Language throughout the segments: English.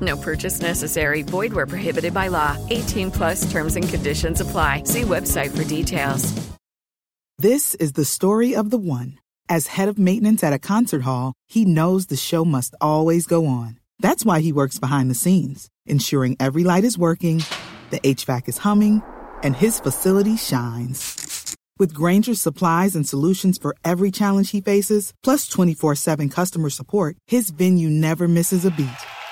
No purchase necessary. Void where prohibited by law. 18 plus terms and conditions apply. See website for details. This is the story of the one. As head of maintenance at a concert hall, he knows the show must always go on. That's why he works behind the scenes, ensuring every light is working, the HVAC is humming, and his facility shines. With Grainger's supplies and solutions for every challenge he faces, plus 24 7 customer support, his venue never misses a beat.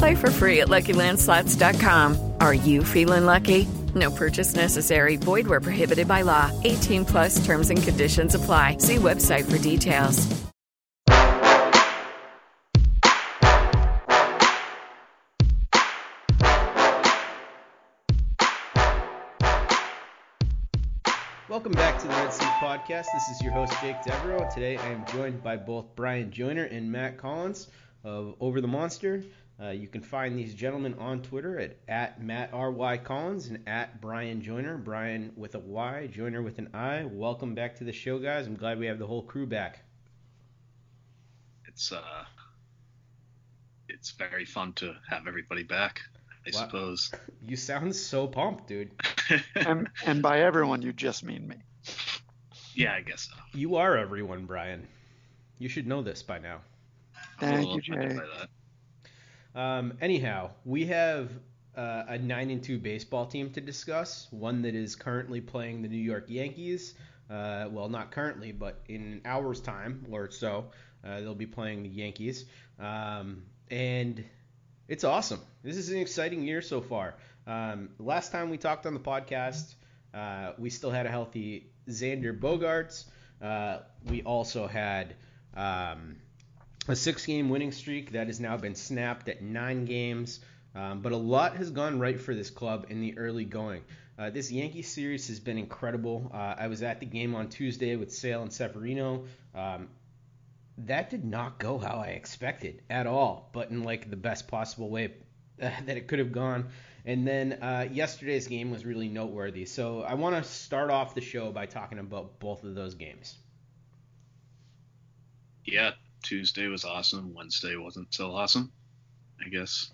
Play for free at LuckyLandSlots.com. Are you feeling lucky? No purchase necessary. Void where prohibited by law. 18 plus terms and conditions apply. See website for details. Welcome back to the Red Seat Podcast. This is your host, Jake Devereaux. Today I am joined by both Bryan Joiner and Matt Collins of Over the Monster. Uh, you can find these gentlemen on Twitter at, at Matt R.Y. Collins and at Bryan Joiner. Bryan with a Y, Joiner with an I. Welcome back to the show, guys. I'm glad we have the whole crew back. It's uh, it's very fun to have everybody back. I Wow. suppose. You sound so pumped, dude. and, and by everyone, you just mean me. yeah, I guess so. You are everyone, Brian. You should know this by now. I'm a Thank little you, offended Jay. Um, anyhow, we have uh, a nine and two baseball team to discuss. One that is currently playing the New York Yankees. Uh, well, not currently, but in an hour's time or so, uh, they'll be playing the Yankees. Um, and it's awesome. This is an exciting year so far. Um, last time we talked on the podcast, uh, we still had a healthy Xander Bogaerts. Uh, we also had um, a six game winning streak that has now been snapped at nine games. Um, but a lot has gone right for this club in the early going. Uh, this Yankee series has been incredible. Uh, I was at the game on Tuesday with Sale and Severino. Um, that did not go how I expected at all, but in like the best possible way that it could have gone. And then uh, yesterday's game was really noteworthy. So I want to start off the show by talking about both of those games. Yeah, Tuesday was awesome. Wednesday wasn't so awesome. I guess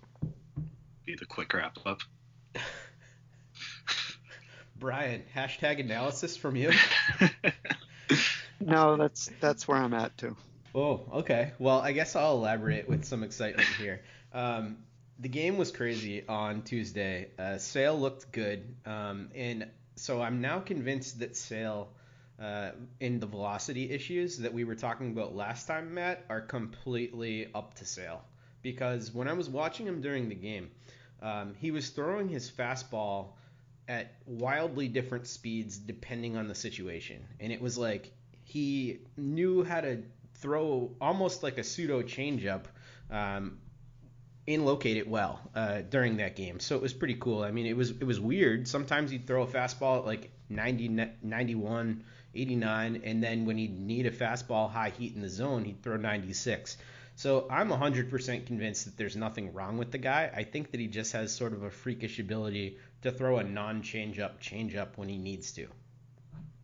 be the quick wrap up. Brian, hashtag analysis from you. No, that's that's where I'm at too. Oh, okay. Well, I guess I'll elaborate with some excitement here. Um, the game was crazy on Tuesday. Uh, Sale looked good, um, and so I'm now convinced that Sale, uh, in the velocity issues that we were talking about last time, Matt, are completely up to Sale. Because when I was watching him during the game, um, he was throwing his fastball at wildly different speeds depending on the situation, and it was like he knew how to throw almost like a pseudo changeup um, and locate it well uh, during that game. So it was pretty cool. I mean, it was it was weird. Sometimes he'd throw a fastball at like 90, 91, 89, and then when he'd need a fastball high heat in the zone, he'd throw 96. So I'm 100% convinced that there's nothing wrong with the guy. I think that he just has sort of a freakish ability to throw a non-changeup changeup when he needs to.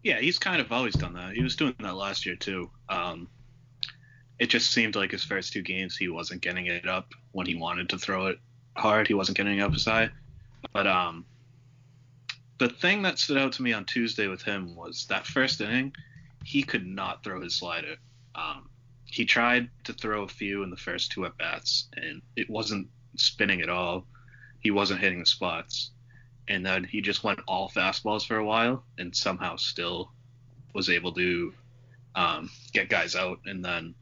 Yeah, he's kind of always done that. He was doing that last year too. Um, it just seemed like his first two games he wasn't getting it up when he wanted to throw it hard. He wasn't getting it up his high. But um, the thing that stood out to me on Tuesday with him was that first inning, he could not throw his slider. Um, he tried to throw a few in the first two at bats, and it wasn't spinning at all. He wasn't hitting the spots, and then he just went all fastballs for a while, and somehow still was able to um, get guys out. And then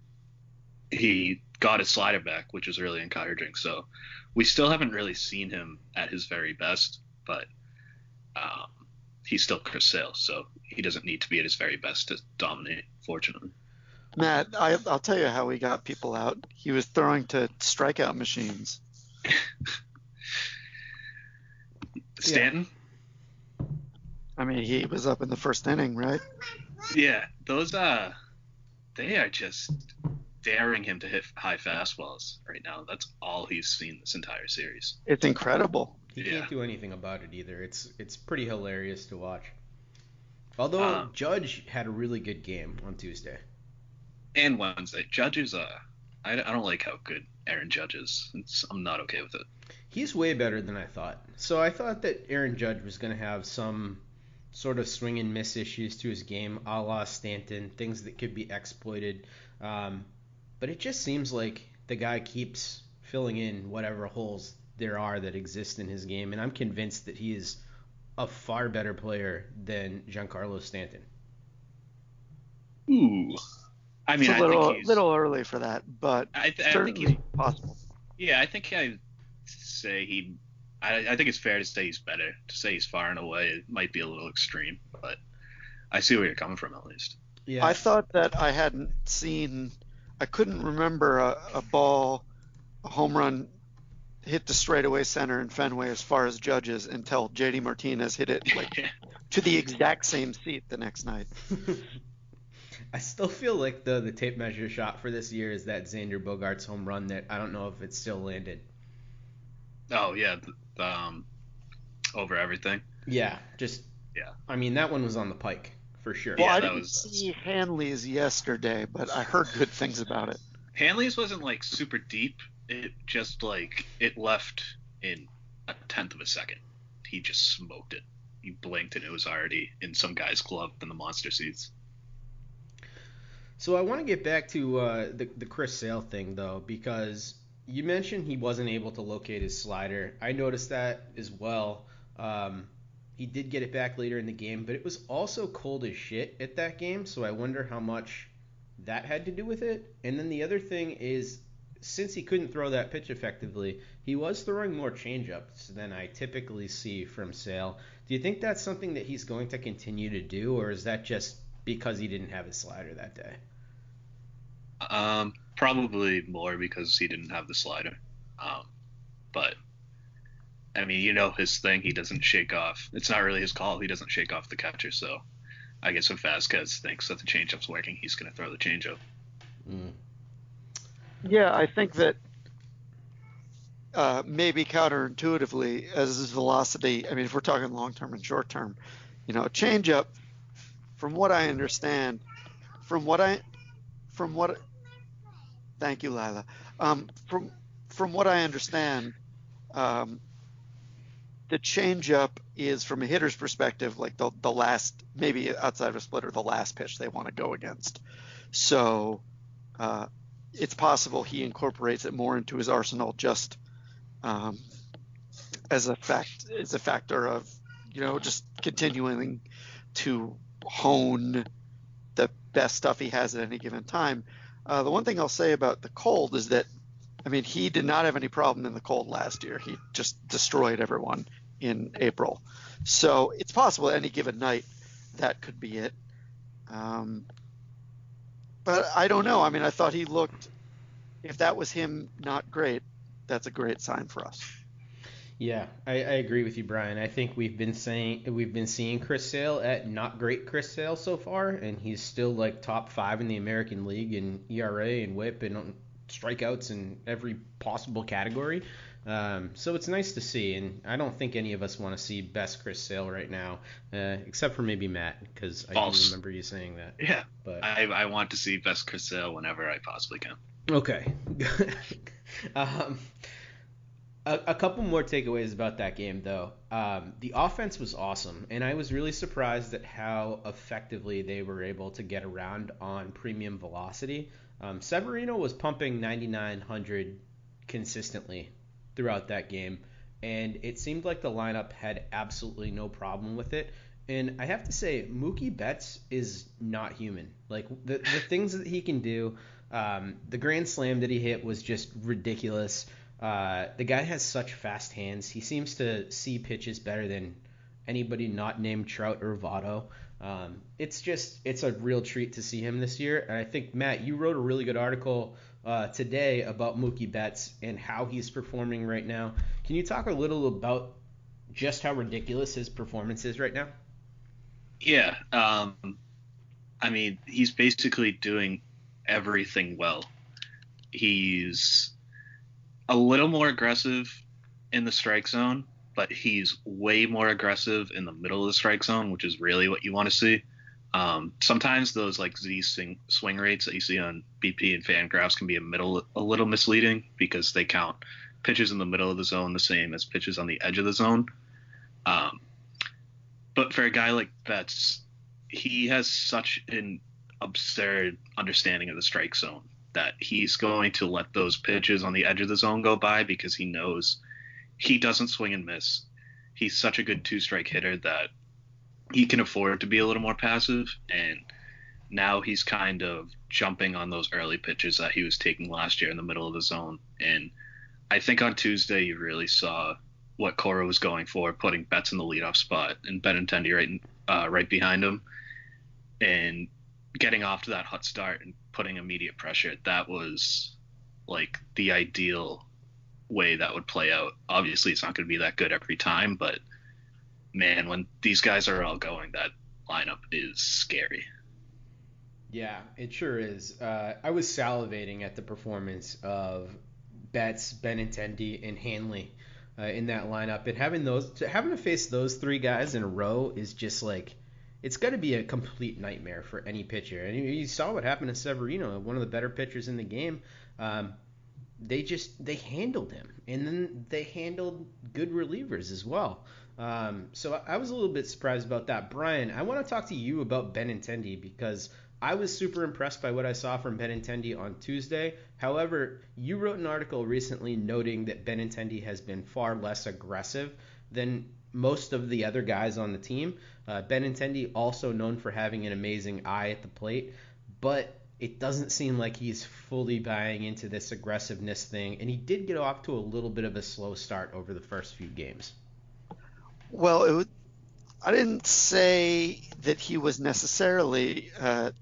he got his slider back, which was really encouraging. So we still haven't really seen him at his very best, but um, he's still Chris Sale, so he doesn't need to be at his very best to dominate. Fortunately. Matt, I, I'll tell you how he got people out. He was throwing to strikeout machines. Stanton? I mean, he was up in the first inning, right? Yeah, those uh they are just daring him to hit high fastballs right now. That's all he's seen this entire series. It's incredible. He Yeah. can't do anything about it either. It's it's pretty hilarious to watch. Although Um, Judge had a really good game on Tuesday. And Wednesday, Judge is uh I, I don't like how good Aaron Judge is. It's, I'm not okay with it. He's way better than I thought. So I thought that Aaron Judge was going to have some sort of swing and miss issues to his game, a la Stanton, things that could be exploited. Um, but it just seems like the guy keeps filling in whatever holes there are that exist in his game, and I'm convinced that he is a far better player than Giancarlo Stanton. Ooh. I mean, it's a I little think he's little early for that, but I, th- I think he's possible. Yeah, I think I say he. I, I think it's fair to say he's better. To say he's far and away it might be a little extreme, but I see where you're coming from at least. Yeah. I thought that I hadn't seen, I couldn't remember a, a ball, a home run hit the straightaway center in Fenway as far as judges until JD Martinez hit it like to the exact same seat the next night. I still feel like the the tape measure shot for this year is that Xander Bogaerts home run that I don't know if it's still landed. oh yeah, the, the, um, over everything. Yeah, just Yeah. I mean that one was on the pike for sure. Well, Yeah, I that didn't was- see Hanley's yesterday, but I heard good things about it. Hanley's wasn't like super deep. It just like it left in a tenth of a second. He just smoked it. He blinked and it was already in some guy's glove in the monster seats. So I want to get back to uh, the the Chris Sale thing though because you mentioned he wasn't able to locate his slider. I noticed that as well. Um, he did get it back later in the game, but it was also cold as shit at that game. So I wonder how much that had to do with it. And then the other thing is, since he couldn't throw that pitch effectively, he was throwing more changeups than I typically see from Sale. Do you think that's something that he's going to continue to do, or is that just because he didn't have his slider that day? Um, probably more because he didn't have the slider. Um, but I mean, you know his thing. He doesn't shake off. It's not really his call. He doesn't shake off the catcher. So I guess if Vasquez thinks that the changeup's working, he's going to throw the changeup. Mm. Yeah, I think that uh, maybe counterintuitively, as his velocity, I mean, if we're talking long term and short term, you know, a changeup, from what I understand, from what I, from what, thank you, Lila. Um, from from what I understand, um, the changeup is from a hitter's perspective, like the the last, maybe outside of a splitter, the last pitch they want to go against. So. Uh, it's possible he incorporates it more into his arsenal just um, as a fact as a factor of you know just continuing to hone the best stuff he has at any given time. Uh, the one thing I'll say about the cold is that I mean he did not have any problem in the cold last year. He just destroyed everyone in April. So it's possible any given night that could be it. Um, but I don't know. I mean, I thought he looked. If that was him, not great. That's a great sign for us. Yeah, I, I agree with you, Brian. I think we've been saying we've been seeing Chris Sale at not great Chris Sale so far, and he's still like top five in the American League in ERA and WHIP and strikeouts in every possible category. Um, so it's nice to see, and I don't think any of us want to see best Chris Sale right now, uh, except for maybe Matt, because I do remember you saying that. Yeah, but I, I want to see best Chris Sale whenever I possibly can. Okay. um, a, a, couple more takeaways about that game, though. Um, the offense was awesome, and I was really surprised at how effectively they were able to get around on premium velocity. Um, Severino was pumping 9,900 consistently throughout that game, and it seemed like the lineup had absolutely no problem with it. And I have to say, Mookie Betts is not human. Like the the things that he can do, um, the grand slam that he hit was just ridiculous. Uh, the guy has such fast hands. He seems to see pitches better than anybody not named Trout or Votto. Um, it's just it's a real treat to see him this year. And I think Matt, you wrote a really good article uh, today about Mookie Betts and how he's performing right now. Can you talk a little about just how ridiculous his performance is right now? Yeah, um, I mean he's basically doing everything well. He's a little more aggressive in the strike zone, but he's way more aggressive in the middle of the strike zone, which is really what you want to see. Um, sometimes those like Z swing, swing rates that you see on BP and Fangraphs can be a middle a little misleading because they count pitches in the middle of the zone the same as pitches on the edge of the zone. Um, but for a guy like Betts, he has such an absurd understanding of the strike zone that he's going to let those pitches on the edge of the zone go by because he knows he doesn't swing and miss. He's such a good two strike hitter that he can afford to be a little more passive and now he's kind of jumping on those early pitches that he was taking last year in the middle of the zone and I think on Tuesday you really saw what Cora was going for, putting Betts in the leadoff spot and Benintendi right uh, right behind him, and getting off to that hot start and putting immediate pressure. That was like the ideal way that would play out. Obviously, it's not going to be that good every time, but man, when these guys are all going, that lineup is scary. Yeah, it sure is. Uh, I was salivating at the performance of Betts, Benintendi, and Hanley uh, in that lineup, and having those having to face those three guys in a row is just like it's got to be a complete nightmare for any pitcher. And you saw what happened to Severino, one of the better pitchers in the game. Um, they just they handled him, and then they handled good relievers as well. Um, so I was a little bit surprised about that. Brian, I want to talk to you about Benintendi because I was super impressed by what I saw from Benintendi on Tuesday. However, you wrote an article recently noting that Benintendi has been far less aggressive than most of the other guys on the team. Uh, Benintendi also known for having an amazing eye at the plate, but it doesn't seem like he's fully buying into this aggressiveness thing, and he did get off to a little bit of a slow start over the first few games. Well, it I didn't say that he was necessarily uh,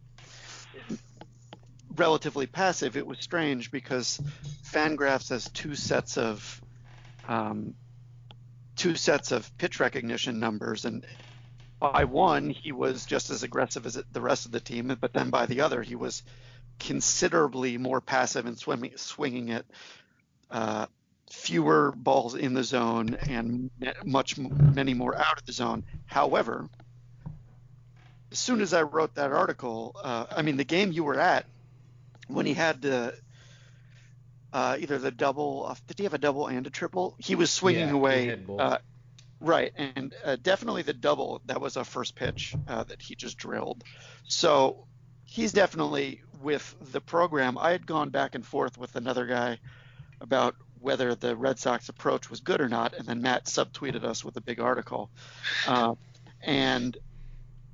relatively passive. It was strange because Fangraphs has two sets of um, two sets of pitch recognition numbers, and by one he was just as aggressive as the rest of the team, but then by the other he was considerably more passive and swimming, swinging it. Uh, fewer balls in the zone and much many more out of the zone. However, as soon as I wrote that article, uh, I mean the game you were at when he had the uh, either the double. Uh, did he have a double and a triple? He was swinging yeah, away. Uh, right, and uh, definitely the double. That was a first pitch uh, that he just drilled. So he's definitely with the program. I had gone back and forth with another guy about whether the Red Sox approach was good or not, and then Matt subtweeted us with a big article. Uh, and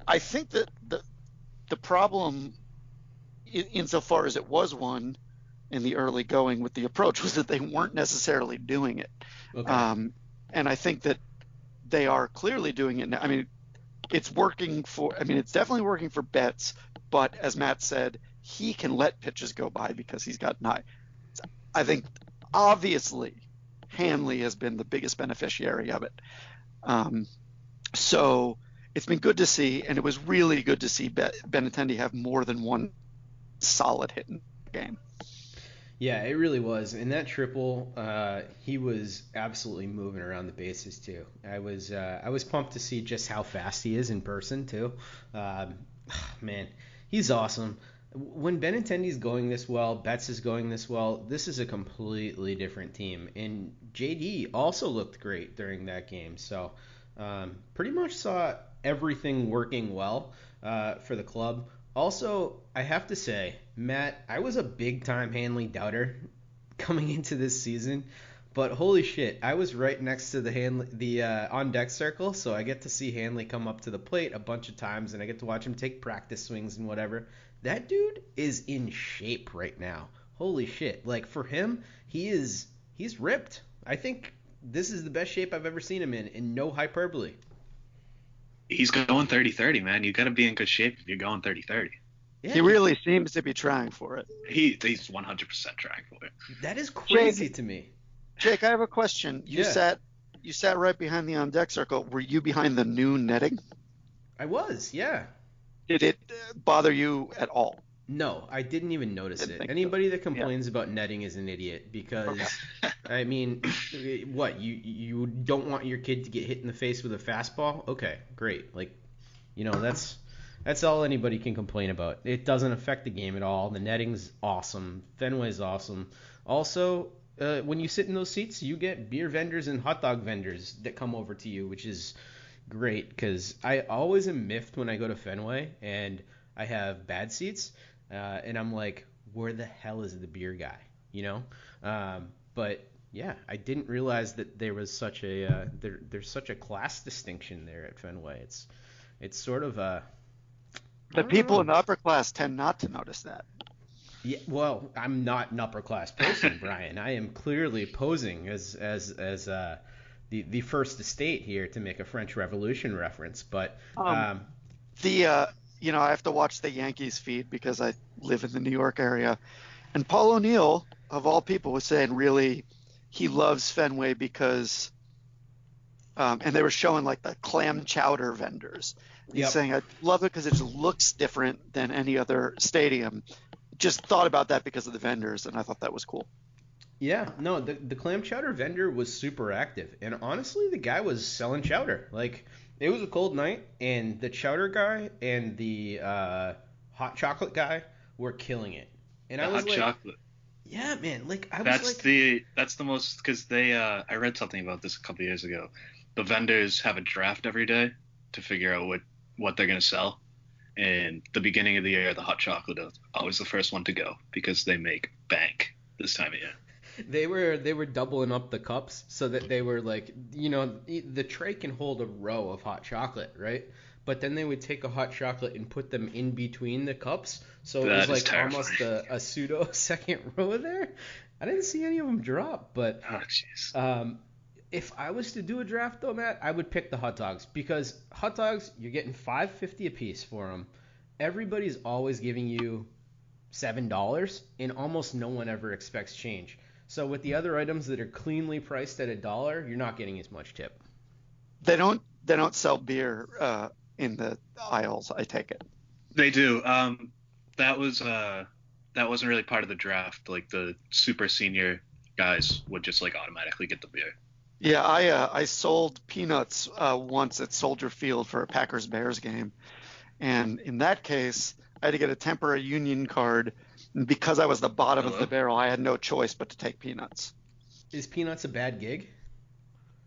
I think that the the problem, in, insofar as it was one, in the early going with the approach was that they weren't necessarily doing it. Okay. Um, and I think that they are clearly doing it now. I mean, it's working for, I mean, it's definitely working for Betts, but as Matt said, he can let pitches go by because he's got nine. I think obviously Hanley has been the biggest beneficiary of it. Um, so it's been good to see, and it was really good to see Benintendi have more than one solid hit in the game. Yeah, it really was. In that triple, uh, he was absolutely moving around the bases too. I was uh, I was pumped to see just how fast he is in person too. Um, man, he's awesome. When Benintendi's going this well, Betts is going this well. This is a completely different team, and JD also looked great during that game. So, um, pretty much saw everything working well uh, for the club. Also, I have to say, Matt, I was a big time Hanley doubter coming into this season, but holy shit, I was right next to the Hanley, the uh, on deck circle, so I get to see Hanley come up to the plate a bunch of times, and I get to watch him take practice swings and whatever. That dude is in shape right now. Holy shit! Like for him, he is he's ripped. I think this is the best shape I've ever seen him in, and no hyperbole. He's going 30-30, man. You got to be in good shape if you're going 30-30. Yeah. He really seems to be trying for it. He he's 100% trying for it. That is crazy Jake, to me. Jake, I have a question. You Yeah. sat you sat right behind the on deck circle. Were you behind the new netting? I was, yeah. Did it uh, bother you at all? No, I didn't even notice Didn't it. think so. Anybody that complains about netting is an idiot because Okay. I mean, what you you don't want your kid to get hit in the face with a fastball? Okay, great. Like, you know, that's that's all anybody can complain about. It doesn't affect the game at all. The netting's awesome. Fenway's awesome. Also, uh, when you sit in those seats, you get beer vendors and hot dog vendors that come over to you, which is great because I always am miffed when I go to Fenway and I have bad seats, uh, and I'm like, where the hell is the beer guy? You know? Um, but yeah, I didn't realize that there was such a uh, there, there's such a class distinction there at Fenway. It's it's sort of a The people know. in the upper class tend not to notice that. Yeah, well, I'm not an upper class person, Brian. I am clearly posing as as as uh, the the first estate here to make a French Revolution reference, but Um, um, The uh, you know I have to watch the Yankees feed because I live in the New York area, and Paul O'Neill of all people was saying really he loves Fenway because, um, and they were showing like the clam chowder vendors. He's Yep. saying I love it because it just looks different than any other stadium. Just thought about that because of the vendors, and I thought that was cool. yeah, no, the the clam chowder vendor was super active, and honestly, the guy was selling chowder. Like it was a cold night, and the chowder guy and the uh, hot chocolate guy were killing it. And The I was hot like, chocolate. yeah, man, like I was That's like, the that's the most because they uh I read something about this a couple years ago. The vendors have a draft every day to figure out what what they're gonna sell. And the beginning of the year, the hot chocolate is always the first one to go because they make bank this time of year. They were they were doubling up the cups so that they were like you know the tray can hold a row of hot chocolate right? But then they would take a hot chocolate and put them in between the cups. So it was like almost a, a pseudo second row there. I didn't see any of them drop but Oh um, if I was to do a draft though, Matt, I would pick the hot dogs because hot dogs you're getting five fifty a piece for them. Everybody's always giving you seven dollars, and almost no one ever expects change. So with the other items that are cleanly priced at a dollar, you're not getting as much tip. They don't they don't sell beer uh, in the aisles. I take it. They do. Um, that was uh, that wasn't really part of the draft. Like the super senior guys would just like automatically get the beer. Yeah, I uh, I sold peanuts uh, once at Soldier Field for a Packers Bears game, and in that case, I had to get a temporary union card. And because I was the bottom of the barrel, I had no choice but to take peanuts. Is peanuts a bad gig?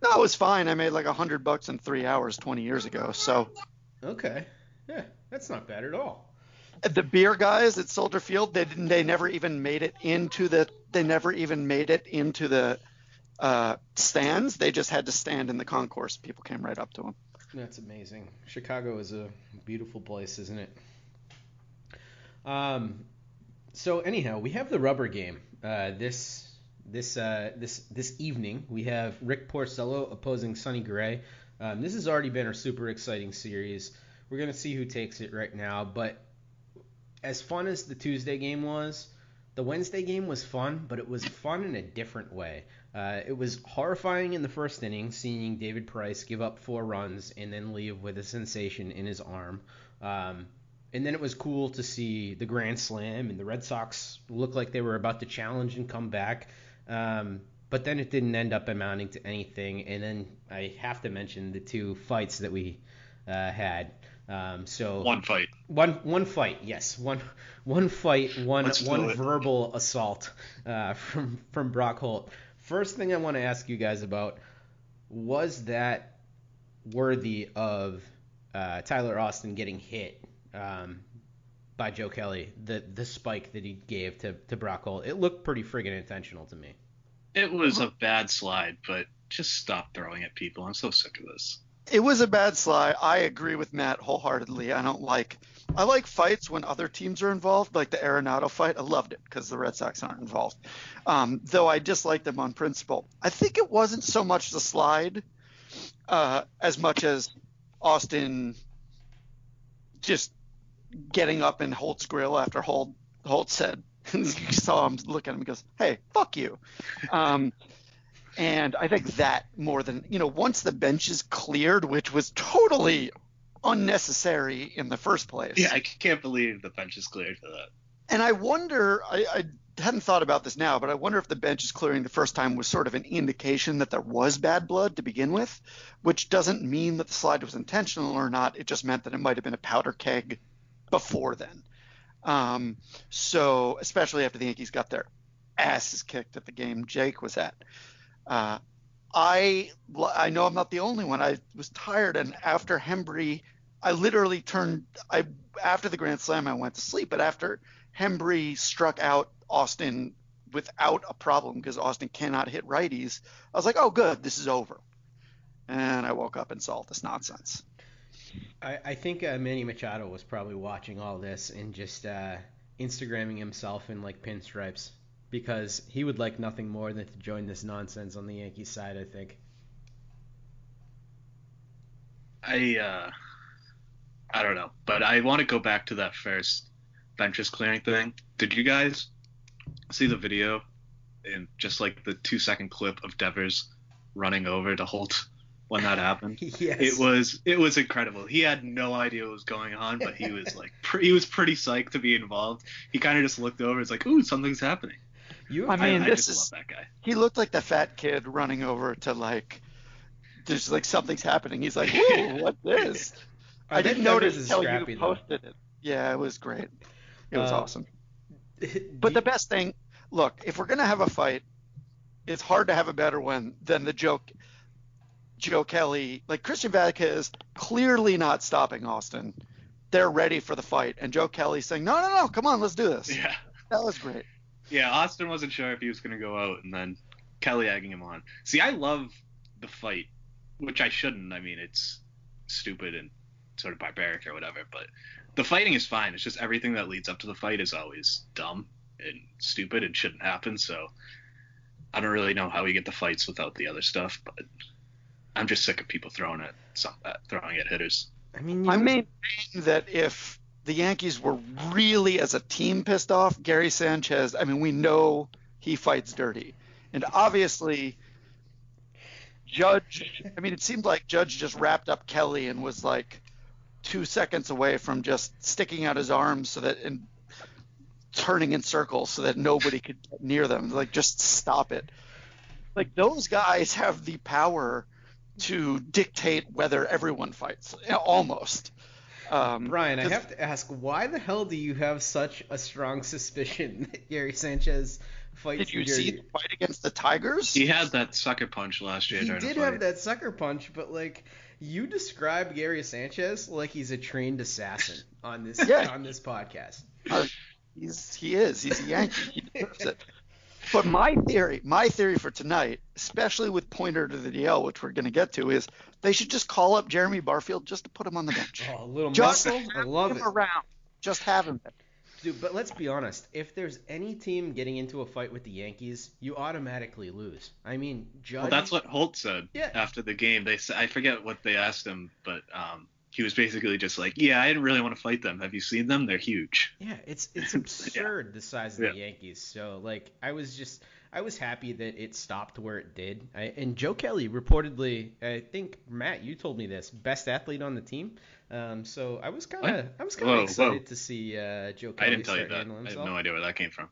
No, it was fine. I made like a hundred bucks in three hours 20 years ago. So Okay, yeah, that's not bad at all. the beer guys at Soldier Field, they didn't. They never even made it into the. They never even made it into the uh, stands. They just had to stand in the concourse. People came right up to them. That's amazing. Chicago is a beautiful place, isn't it? Um, so anyhow, we have the rubber game. Uh, this this uh, this this evening we have Rick Porcello opposing Sonny Gray. Um, this has already been a super exciting series. We're gonna see who takes it right now, but as fun as the Tuesday game was, the Wednesday game was fun, but it was fun in a different way. Uh, it was horrifying in the first inning, seeing David Price give up four runs and then leave with a sensation in his arm. Um, and then it was cool to see the Grand Slam and the Red Sox look like they were about to challenge and come back. Um, but then it didn't end up amounting to anything. And then I have to mention the two fights that we uh, had. Um, so One fight. one one fight, yes, one one fight, one Let's one it. verbal assault uh, from from Brock Holt. First thing I want to ask you guys about was that worthy of uh, Tyler Austin getting hit um, by Joe Kelly? The the spike that he gave to to Brock Holt, it looked pretty friggin' intentional to me. It was a bad slide, but just stop throwing at people. I'm so sick of this. It was a bad slide. I agree with Matt wholeheartedly. I don't like. I like fights when other teams are involved, like the Arenado fight. I loved it because the Red Sox aren't involved. Um, though I dislike them on principle. I think it wasn't so much the slide uh, as much as Austin just getting up in Holt's grill after Holt, Holt said, you saw him look at him and goes, hey, fuck you. Um, and I think that more than, you know, once the bench is cleared, which was totally unnecessary in the first place. Yeah, I can't believe the bench is cleared for that. And I wonder, I, I hadn't thought about this now, but I wonder if the bench is clearing the first time was sort of an indication that there was bad blood to begin with, which doesn't mean that the slide was intentional or not. It just meant that it might have been a powder keg before then. Um, so, especially after the Yankees got their asses kicked at the game Jake was at. Uh, I I know I'm not the only one. I was tired, and after Hembree, I literally turned. I after the Grand Slam, I went to sleep. But after Hembree struck out Austin without a problem because Austin cannot hit righties, I was like, oh, good, this is over. And I woke up and saw all this nonsense. I, I think uh, Manny Machado was probably watching all this and just uh, Instagramming himself in like pinstripes because he would like nothing more than to join this nonsense on the Yankees side. I think. I uh, I don't know, but I want to go back to that first benches clearing thing. Did you guys see the video and just like the two second clip of Devers running over to Holt when that happened? yes. It was it was incredible. He had no idea what was going on, but he was like pre- he was pretty psyched to be involved. He kind of just looked over. It's like, ooh, something's happening. You, I mean, I, this just is- love that guy. He looked like the fat kid running over to like, there's like something's happening. He's like, whoa, what's this? I, bet didn't notice until scrappy, you though. posted it. Yeah, it was great. It was Uh, awesome. But the best thing, look, if we're gonna have a fight, it's hard to have a better one than the joke. Joe Kelly, like Christian Vatica is clearly not stopping Austin. They're ready for the fight, and Joe Kelly saying, "No, no, no, come on, let's do this." Yeah. That was great. Yeah, Austin wasn't sure if he was going to go out, and then Kelly egging him on. See, I love the fight, which I shouldn't. I mean, it's stupid and sort of barbaric or whatever, but the fighting is fine. It's just everything that leads up to the fight is always dumb and stupid and shouldn't happen. So I don't really know how we get the fights without the other stuff, but I'm just sick of people throwing at some uh, throwing at hitters. I mean, you I know- maintain that if the Yankees were really as a team pissed off, Gary Sanchez, I mean, we know he fights dirty. And obviously, Judge, I mean, it seemed like Judge just wrapped up Kelly and was like two seconds away from just sticking out his arms so that, and turning in circles so that nobody could get near them. Like, just stop it. Like, those guys have the power to dictate whether everyone fights, almost. Um, Brian, I have to ask, why the hell do you have such a strong suspicion that Gary Sanchez fights Did you dirty? see the fight against the Tigers? He had that sucker punch last year He did fight. have that sucker punch, but like you describe Gary Sanchez like he's a trained assassin on this Yeah. on this podcast. Uh, he's he is. He's a Yankee. He deserves it. But my theory, my theory for tonight, especially with Poyner to the DL, which we're going to get to, is they should just call up Jeremy Barfield just to put him on the bench. Oh, a little just muscle, I have love him it, around. Just have him. there. dude. But let's be honest, if there's any team getting into a fight with the Yankees, you automatically lose. I mean, Judge. Well, that's what Holt said Yeah. after the game. They said I forget what they asked him, but um, he was basically just like, "Yeah, I didn't really want to fight them. Have you seen them? They're huge." Yeah, it's it's absurd the size of Yeah. the Yankees. So like I was just I was happy that it stopped where it did. I, and Joe Kelly reportedly, I think Matt, you told me this, best athlete on the team. Um, so I was kind of I was kind of excited whoa. to see uh, Joe Kelly I didn't tell you start that. handling I have himself. no idea where that came from.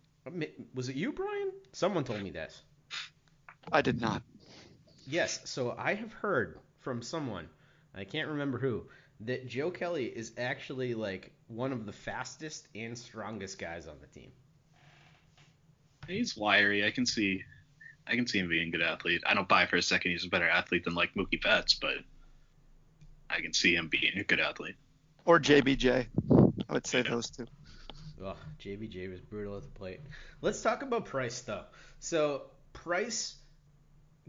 Was it you, Brian? Someone told me this. I did not. Yes, so I have heard from someone, I can't remember who, that Joe Kelly is actually like one of the fastest and strongest guys on the team. He's wiry. I can see, I can see him being a good athlete. I don't buy for a second he's a better athlete than like Mookie Betts, but I can see him being a good athlete. Or JBJ. I would say Yeah. those two. Ugh, JBJ was brutal at the plate. Let's talk about Price though. So Price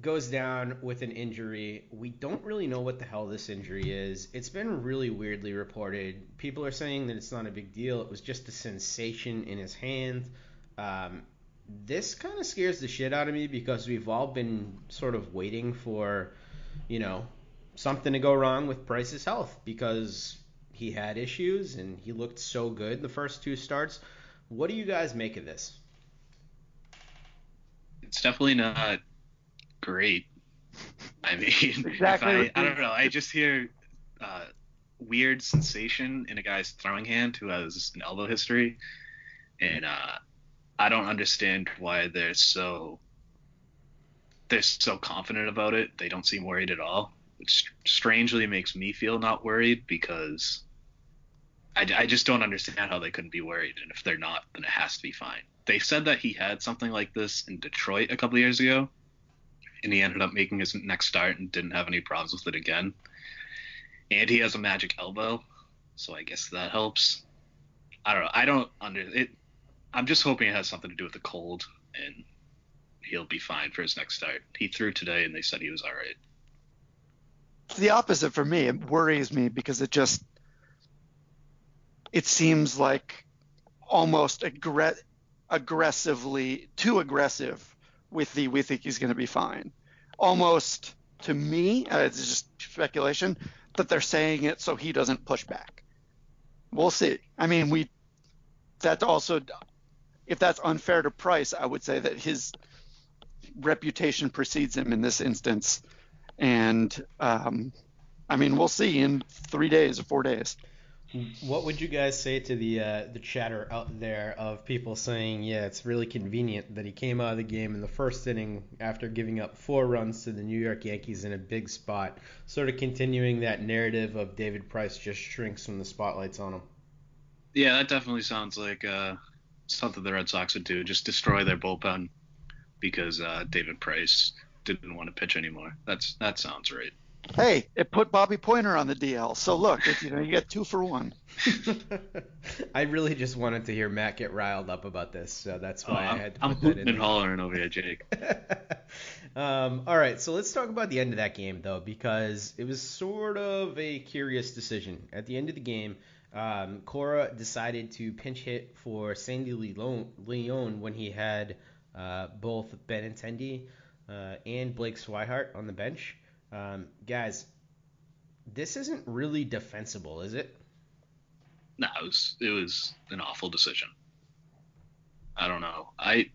goes down with an injury. We don't really know what the hell this injury is. It's been really weirdly reported. People are saying that it's not a big deal. It was just a sensation in his hand. Um, this kind of scares the shit out of me because we've all been sort of waiting for, you know, something to go wrong with Price's health because he had issues and he looked so good the first two starts. What do you guys make of this? It's definitely not great. I mean, Exactly I, I don't know. I just hear uh, weird sensation in a guy's throwing hand who has an elbow history, and uh, I don't understand why they're so they're so confident about it. They don't seem worried at all, which strangely makes me feel not worried because I, I just don't understand how they couldn't be worried. And if they're not, then it has to be fine. They said that he had something like this in Detroit a couple years ago, and he ended up making his next start and didn't have any problems with it again. And he has a magic elbow, so I guess that helps. I don't know. I don't under it. I'm just hoping it has something to do with the cold, and he'll be fine for his next start. He threw today, and they said he was all right. It's the opposite for me. It worries me because it just it seems like almost aggre- aggressively too aggressive with the we think he's going to be fine. Almost to me, uh, it's just speculation that they're saying it so he doesn't push back. We'll see. I mean, we that's also if that's unfair to Price, I would say that his reputation precedes him in this instance. And um, I mean, we'll see in three days or four days. What would you guys say to the uh, the chatter out there of people saying, yeah, it's really convenient that he came out of the game in the first inning after giving up four runs to the New York Yankees in a big spot, sort of continuing that narrative of David Price just shrinks when the spotlight's on him. Yeah, that definitely sounds like uh, something the Red Sox would do. Just destroy their bullpen because uh, David Price didn't want to pitch anymore. That's that sounds right. Hey, it put Bobby Poyner on the DL. So look, it, you know, you get two for one. I really just wanted to hear Matt get riled up about this, so that's Oh, why I I'm, had to I'm put that in. hooting and there. hollering over here, Jake. um, all right, so let's talk about the end of that game though, because it was sort of a curious decision. At the end of the game, um, Cora decided to pinch hit for Sandy Leon, Leon when he had uh, both Benintendi uh, and Blake Swihart on the bench. Um, guys, this isn't really defensible, is it? No, it was it was an awful decision. I don't know. I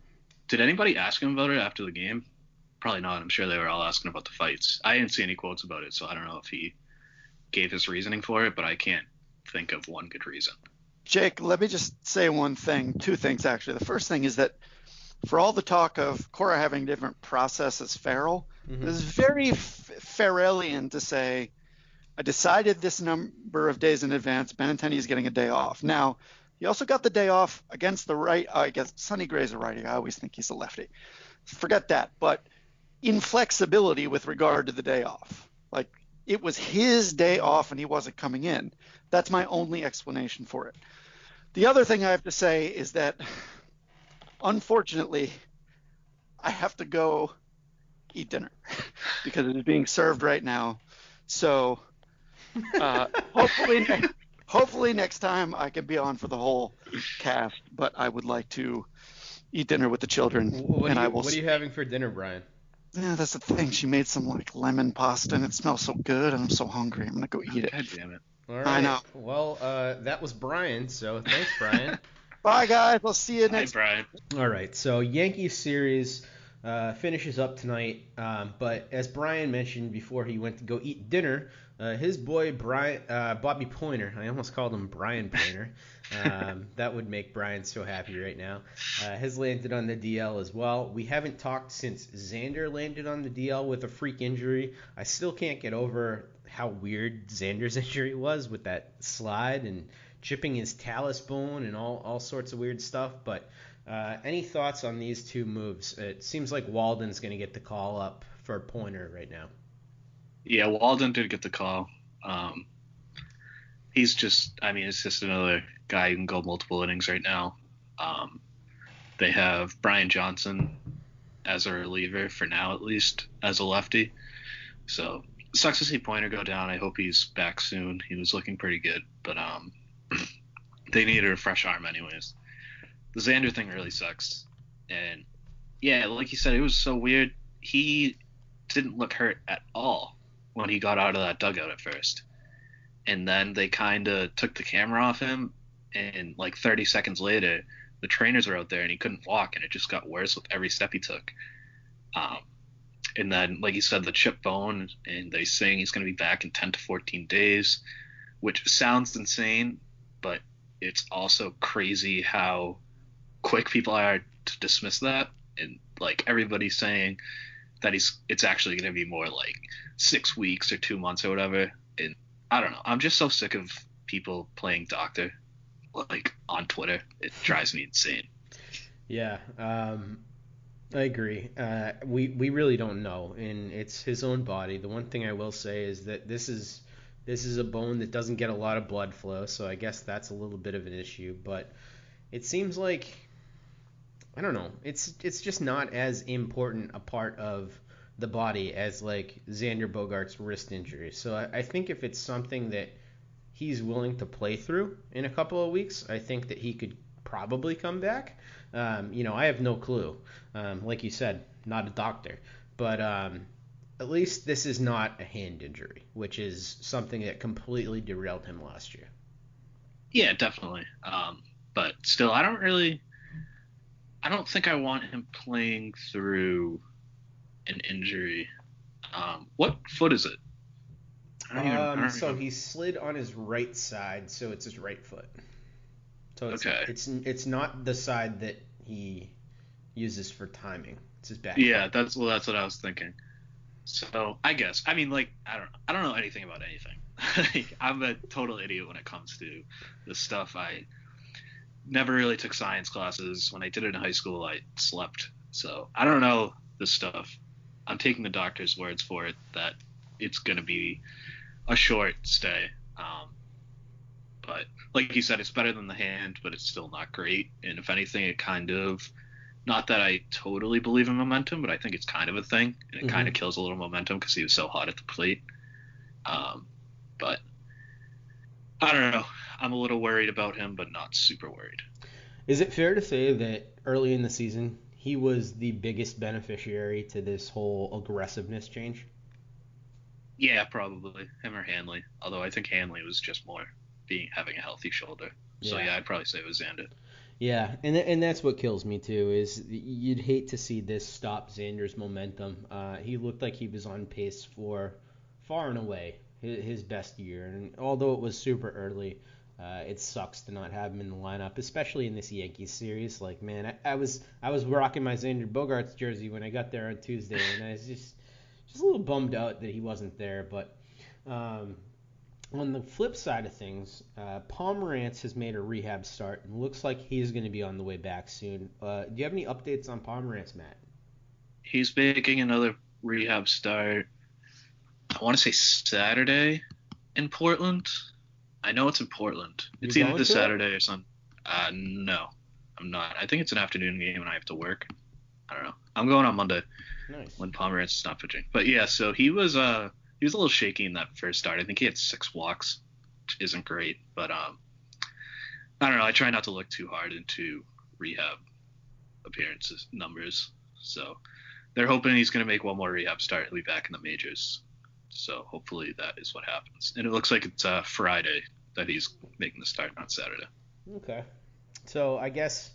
did anybody ask him about it after the game? Probably not. I'm sure they were all asking about the fights. I didn't see any quotes about it, so I don't know if he gave his reasoning for it, but I can't think of one good reason. Jake, let me just say one thing, two things actually. The first thing is that for all the talk of Cora having different process as Farrell, Mhm. it's very f- Farrellian to say, I decided this number of days in advance. Benintendi is getting a day off. Now, he also got the day off against the right. I guess Sonny Gray's a righty. I always think he's a lefty. Forget that. But inflexibility with regard to the day off. Like it was his day off and he wasn't coming in. That's my only explanation for it. The other thing I have to say is that unfortunately, I have to go eat dinner because it is being served right now. So uh, hopefully, ne- hopefully next time I can be on for the whole cast. But I would like to eat dinner with the children, What, and are you, I will. what are you having for dinner, Brian? Yeah, that's the thing. She made some like lemon pasta, and it smells so good, and I'm so hungry. I'm gonna go eat it. God damn it. All right. I know. Well, uh, that was Brian. So thanks, Brian. Bye, guys. I'll see you Hey, next. Brian. All right, so Yankees series uh, finishes up tonight, um, but as Brian mentioned before he went to go eat dinner, uh, his boy Brian uh, Bobby Poyner, I almost called him Brian Poyner. Um, that would make Brian so happy right now. Uh, has landed on the DL as well. We haven't talked since Xander landed on the DL with a freak injury. I still can't get over how weird Xander's injury was with that slide and chipping his talus bone and all, all sorts of weird stuff. But uh, any thoughts on these two moves? It seems like Walden's going to get the call up for Poyner right now. Yeah, Walden did get the call. Um, he's just, I mean, it's just another guy who can go multiple innings right now. Um, they have Brian Johnson as a reliever for now, at least as a lefty. So sucks to see Poyner go down. I hope he's back soon. He was looking pretty good, but um, they needed a fresh arm anyways. The Xander thing really sucks, and yeah, like you said, it was so weird. He didn't look hurt at all when he got out of that dugout at first. And then they kind of took the camera off him, and like 30 seconds later, the trainers were out there and he couldn't walk, and it just got worse with every step he took. Um, and then, like you said, the chip bone, and they saying he's going to be back in 10 to 14 days, which sounds insane, but it's also crazy how quick people are to dismiss that. And like everybody's saying that he's it's actually going to be more like six weeks or two months or whatever. And I don't know. I'm just so sick of people playing doctor like on Twitter. It drives me insane. Yeah, um, I agree. Uh, we we really don't know, and it's his own body. The one thing I will say is that this is this is a bone that doesn't get a lot of blood flow, so I guess that's a little bit of an issue. But it seems like I don't know. It's it's just not as important a part of the body as like Xander Bogaerts' wrist injury. So I, I think if it's something that he's willing to play through in a couple of weeks, I think that he could probably come back. Um, you know, I have no clue. Um, like you said, not a doctor, but um, at least this is not a hand injury, which is something that completely derailed him last year. Yeah, definitely. Um, but still, I don't really. I don't think I want him playing through an injury. Um, what foot is it? I don't even- I Um, don't so even- he slid on his right side, so it's his right foot. So it's Okay. it's it's not the side that he uses for timing. It's his back. Yeah, foot. that's well, that's what I was thinking. So I guess I mean like I don't I don't know anything about anything. I'm a total idiot when it comes to this stuff. I never really took science classes. When I did it in high school, I slept. So I don't know this stuff. I'm taking the doctor's words for it that it's gonna be a short stay. Um, but like you said, it's better than the hand, but it's still not great. And if anything, it kind of not that I totally believe in momentum, but I think it's kind of a thing, and it kind of kills a little momentum because he was so hot at the plate. Um, but I don't know. I'm a little worried about him, but not super worried. Is it fair to say that early in the season he was the biggest beneficiary to this whole aggressiveness change? Yeah, probably him or Hanley. Although I think Hanley was just more being having a healthy shoulder. So Yeah. yeah, I'd probably say it was Xander. Yeah, and th- and that's what kills me too. Is you'd hate to see this stop Xander's momentum. Uh, he looked like he was on pace for far and away his, his best year, and although it was super early, uh, it sucks to not have him in the lineup, especially in this Yankees series. Like, man, I, I was I was rocking my Xander Bogaerts jersey when I got there on Tuesday, and I was just just a little bummed out that he wasn't there. But um, on the flip side of things, uh, Pomeranz has made a rehab start and looks like he's going to be on the way back soon. Uh, do you have any updates on Pomeranz, Matt? He's making another rehab start. I want to say Saturday in Portland. I know it's in Portland. It's You're either this to it? Saturday or some. Uh, no, I'm not. I think it's an afternoon game and I have to work. I don't know. I'm going on Monday Nice. when Pomeranz is not pitching. But yeah, so he was uh he was a little shaky in that first start. I think he had six walks, which isn't great. But um, I don't know. I try not to look too hard into rehab appearances numbers. So they're hoping he's going to make one more rehab start and be back in the majors. So hopefully that is what happens. And it looks like it's uh, Friday that he's making the start, not Saturday. Okay. So I guess,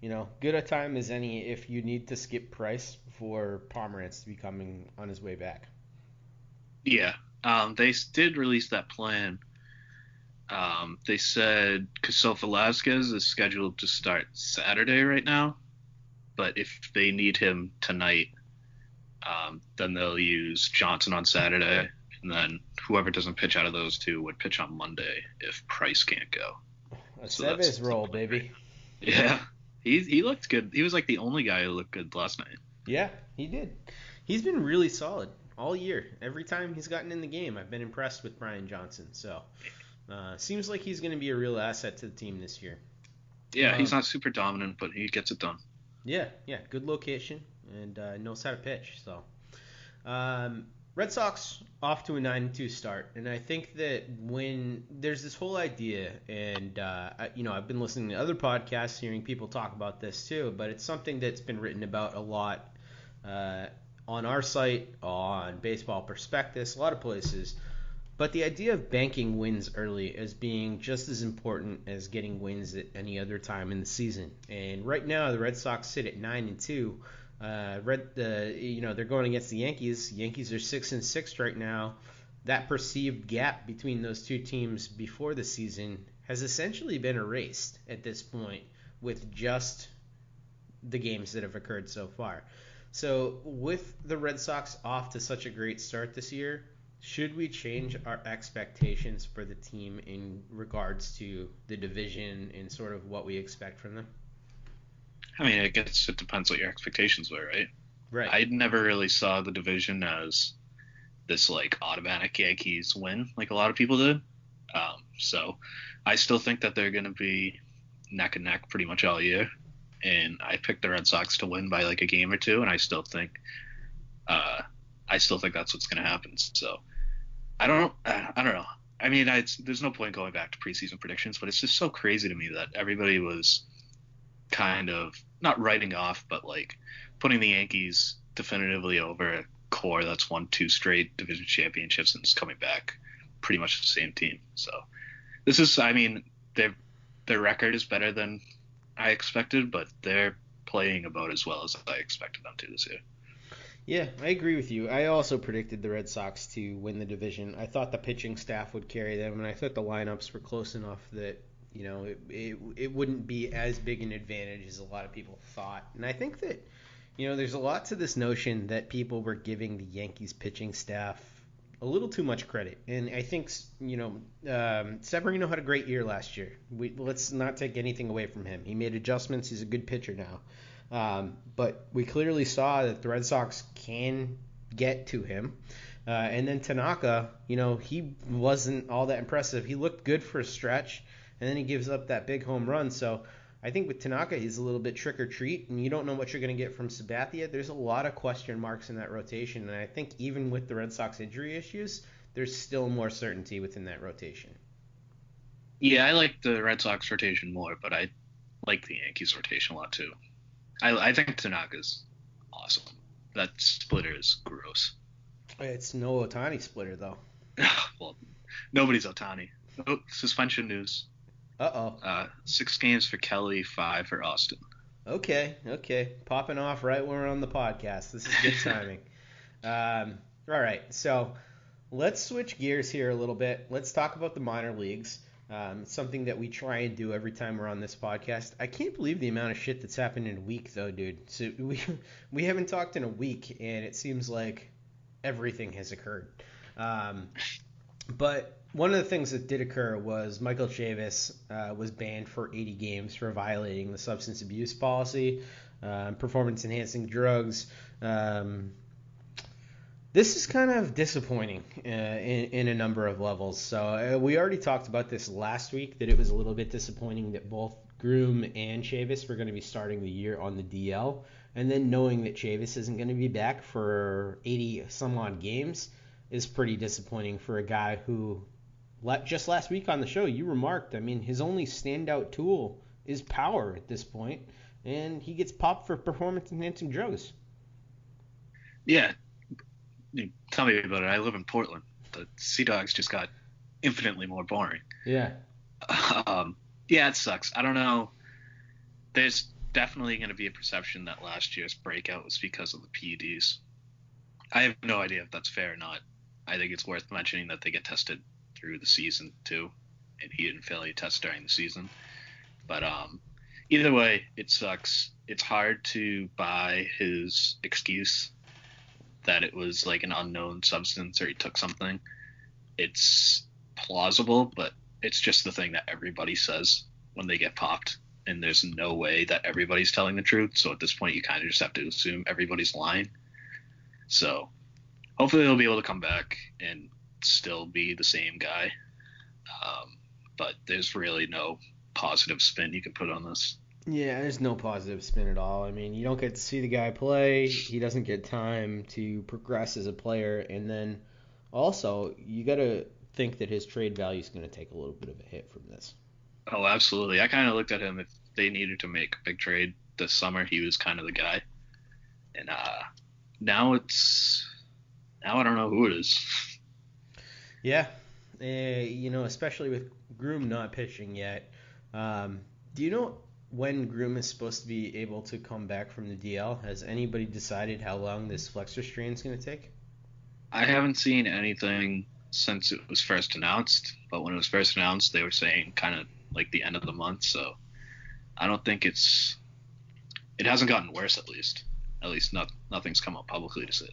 you know, good a time as any if you need to skip Price for Pomeranz to be coming on his way back. Yeah. Um, they did release that plan. Um, they said Krzysztof Velasquez is scheduled to start Saturday right now, but if they need him tonight, um, then they'll use Johnson on Saturday, and then whoever doesn't pitch out of those two would pitch on Monday if Price can't go. A so Seves roll, baby. Yeah, he he looked good. He was like the only guy who looked good last night. Yeah, he did. He's been really solid all year. Every time he's gotten in the game, I've been impressed with Brian Johnson. So, uh, seems like he's going to be a real asset to the team this year. Yeah, um, he's not super dominant, but he gets it done. Yeah, yeah, good location and uh, knows how to pitch. So, um, Red Sox off to a 9-2 start, and I think that when there's this whole idea, and uh, I, you know I've been listening to other podcasts, hearing people talk about this too, but it's something that's been written about a lot uh, on our site, on Baseball Prospectus, a lot of places. But the idea of banking wins early as being just as important as getting wins at any other time in the season. And right now, the Red Sox sit at nine and two. Uh, Red, uh, you know, they're going against the Yankees. Yankees are six and six right now. That perceived gap between those two teams before the season has essentially been erased at this point with just the games that have occurred so far. So, with the Red Sox off to such a great start this year, should we change our expectations for the team in regards to the division and sort of what we expect from them? I mean, I guess it depends what your expectations were, right? Right. I never really saw the division as this like automatic Yankees win, like a lot of people did. Um, so I still think that they're going to be neck and neck pretty much all year. And I picked the Red Sox to win by like a game or two, and I still think, uh, I still think that's what's going to happen. So I don't, I don't know. I mean, I, there's no point going back to preseason predictions, but it's just so crazy to me that everybody was kind of not writing off, but like putting the Yankees definitively over a core that's won two straight division championships and is coming back pretty much the same team. So this is, I mean, their their record is better than I expected, but they're playing about as well as I expected them to this year. Yeah, I agree with you. I also predicted the Red Sox to win the division. I thought the pitching staff would carry them, and I thought the lineups were close enough that you know, it, it, it wouldn't be as big an advantage as a lot of people thought. And I think that, you know, there's a lot to this notion that people were giving the Yankees pitching staff a little too much credit. And I think, you know, um, Severino had a great year last year. We, let's not take anything away from him. He made adjustments. He's a good pitcher now. Um, but we clearly saw that the Red Sox can get to him. Uh, and then Tanaka, you know, he wasn't all that impressive. He looked good for a stretch and then he gives up that big home run. So I think with Tanaka, he's a little bit trick or treat, and you don't know what you're going to get from Sabathia. There's a lot of question marks in that rotation, and I think even with the Red Sox injury issues, there's still more certainty within that rotation. Yeah, I like the Red Sox rotation more, but I like the Yankees rotation a lot too. I, I think Tanaka's awesome. That splitter is gross. It's no Ohtani splitter though. well, nobody's Ohtani. Oh, suspension news. Uh-oh. Uh Six games for Kelly, five for Austin. Okay, okay. Popping off right when we're on the podcast. This is good timing. um, all right, so let's switch gears here a little bit. Let's talk about the minor leagues. Um, something that we try and do every time we're on this podcast. I can't believe the amount of shit that's happened in a week, though, dude. So we we haven't talked in a week, and it seems like everything has occurred. Um, but one of the things that did occur was Michael Chavis uh, was banned for 80 games for violating the substance abuse policy, uh, performance enhancing drugs. Um, this is kind of disappointing uh, in, in, a number of levels. So uh, we already talked about this last week that it was a little bit disappointing that both Groome and Chavis were going to be starting the year on the DL, and then knowing that Chavis isn't going to be back for 80 some odd games is pretty disappointing for a guy who just last week on the show, you remarked, I mean, his only standout tool is power at this point, and he gets popped for performance enhancing drugs. Yeah. tell me about it. I live in Portland. The Sea Dogs just got infinitely more boring. Yeah. Um, yeah, it sucks. I don't know. There's definitely going to be a perception that last year's breakout was because of the PEDs. I have no idea if that's fair or not. I think it's worth mentioning that they get tested through the season too, and he didn't fail any tests during the season. But um, either way, it sucks. It's hard to buy his excuse that it was like an unknown substance or he took something. It's plausible, but it's just the thing that everybody says when they get popped. And there's no way that everybody's telling the truth. So at this point, you kind of just have to assume everybody's lying. So hopefully he'll be able to come back and still be the same guy. Um, but there's really no positive spin you can put on this. Yeah, there's no positive spin at all. I mean, you don't get to see the guy play. He doesn't get time to progress as a player, and then also you got to think that his trade value is going to take a little bit of a hit from this. Oh, absolutely. I kind of looked at him if they needed to make a big trade this summer, he was kind of the guy. And uh, now it's now I don't know who it is. Yeah, uh, you know, especially with Groome not pitching yet. Um, do you know when Groome is supposed to be able to come back from the DL? Has anybody decided how long this flexor strain is going to take? I haven't seen anything since it was first announced, but when it was first announced, they were saying kind of like the end of the month. So I don't think it's it hasn't gotten worse at least. At least not, nothing's come up publicly to say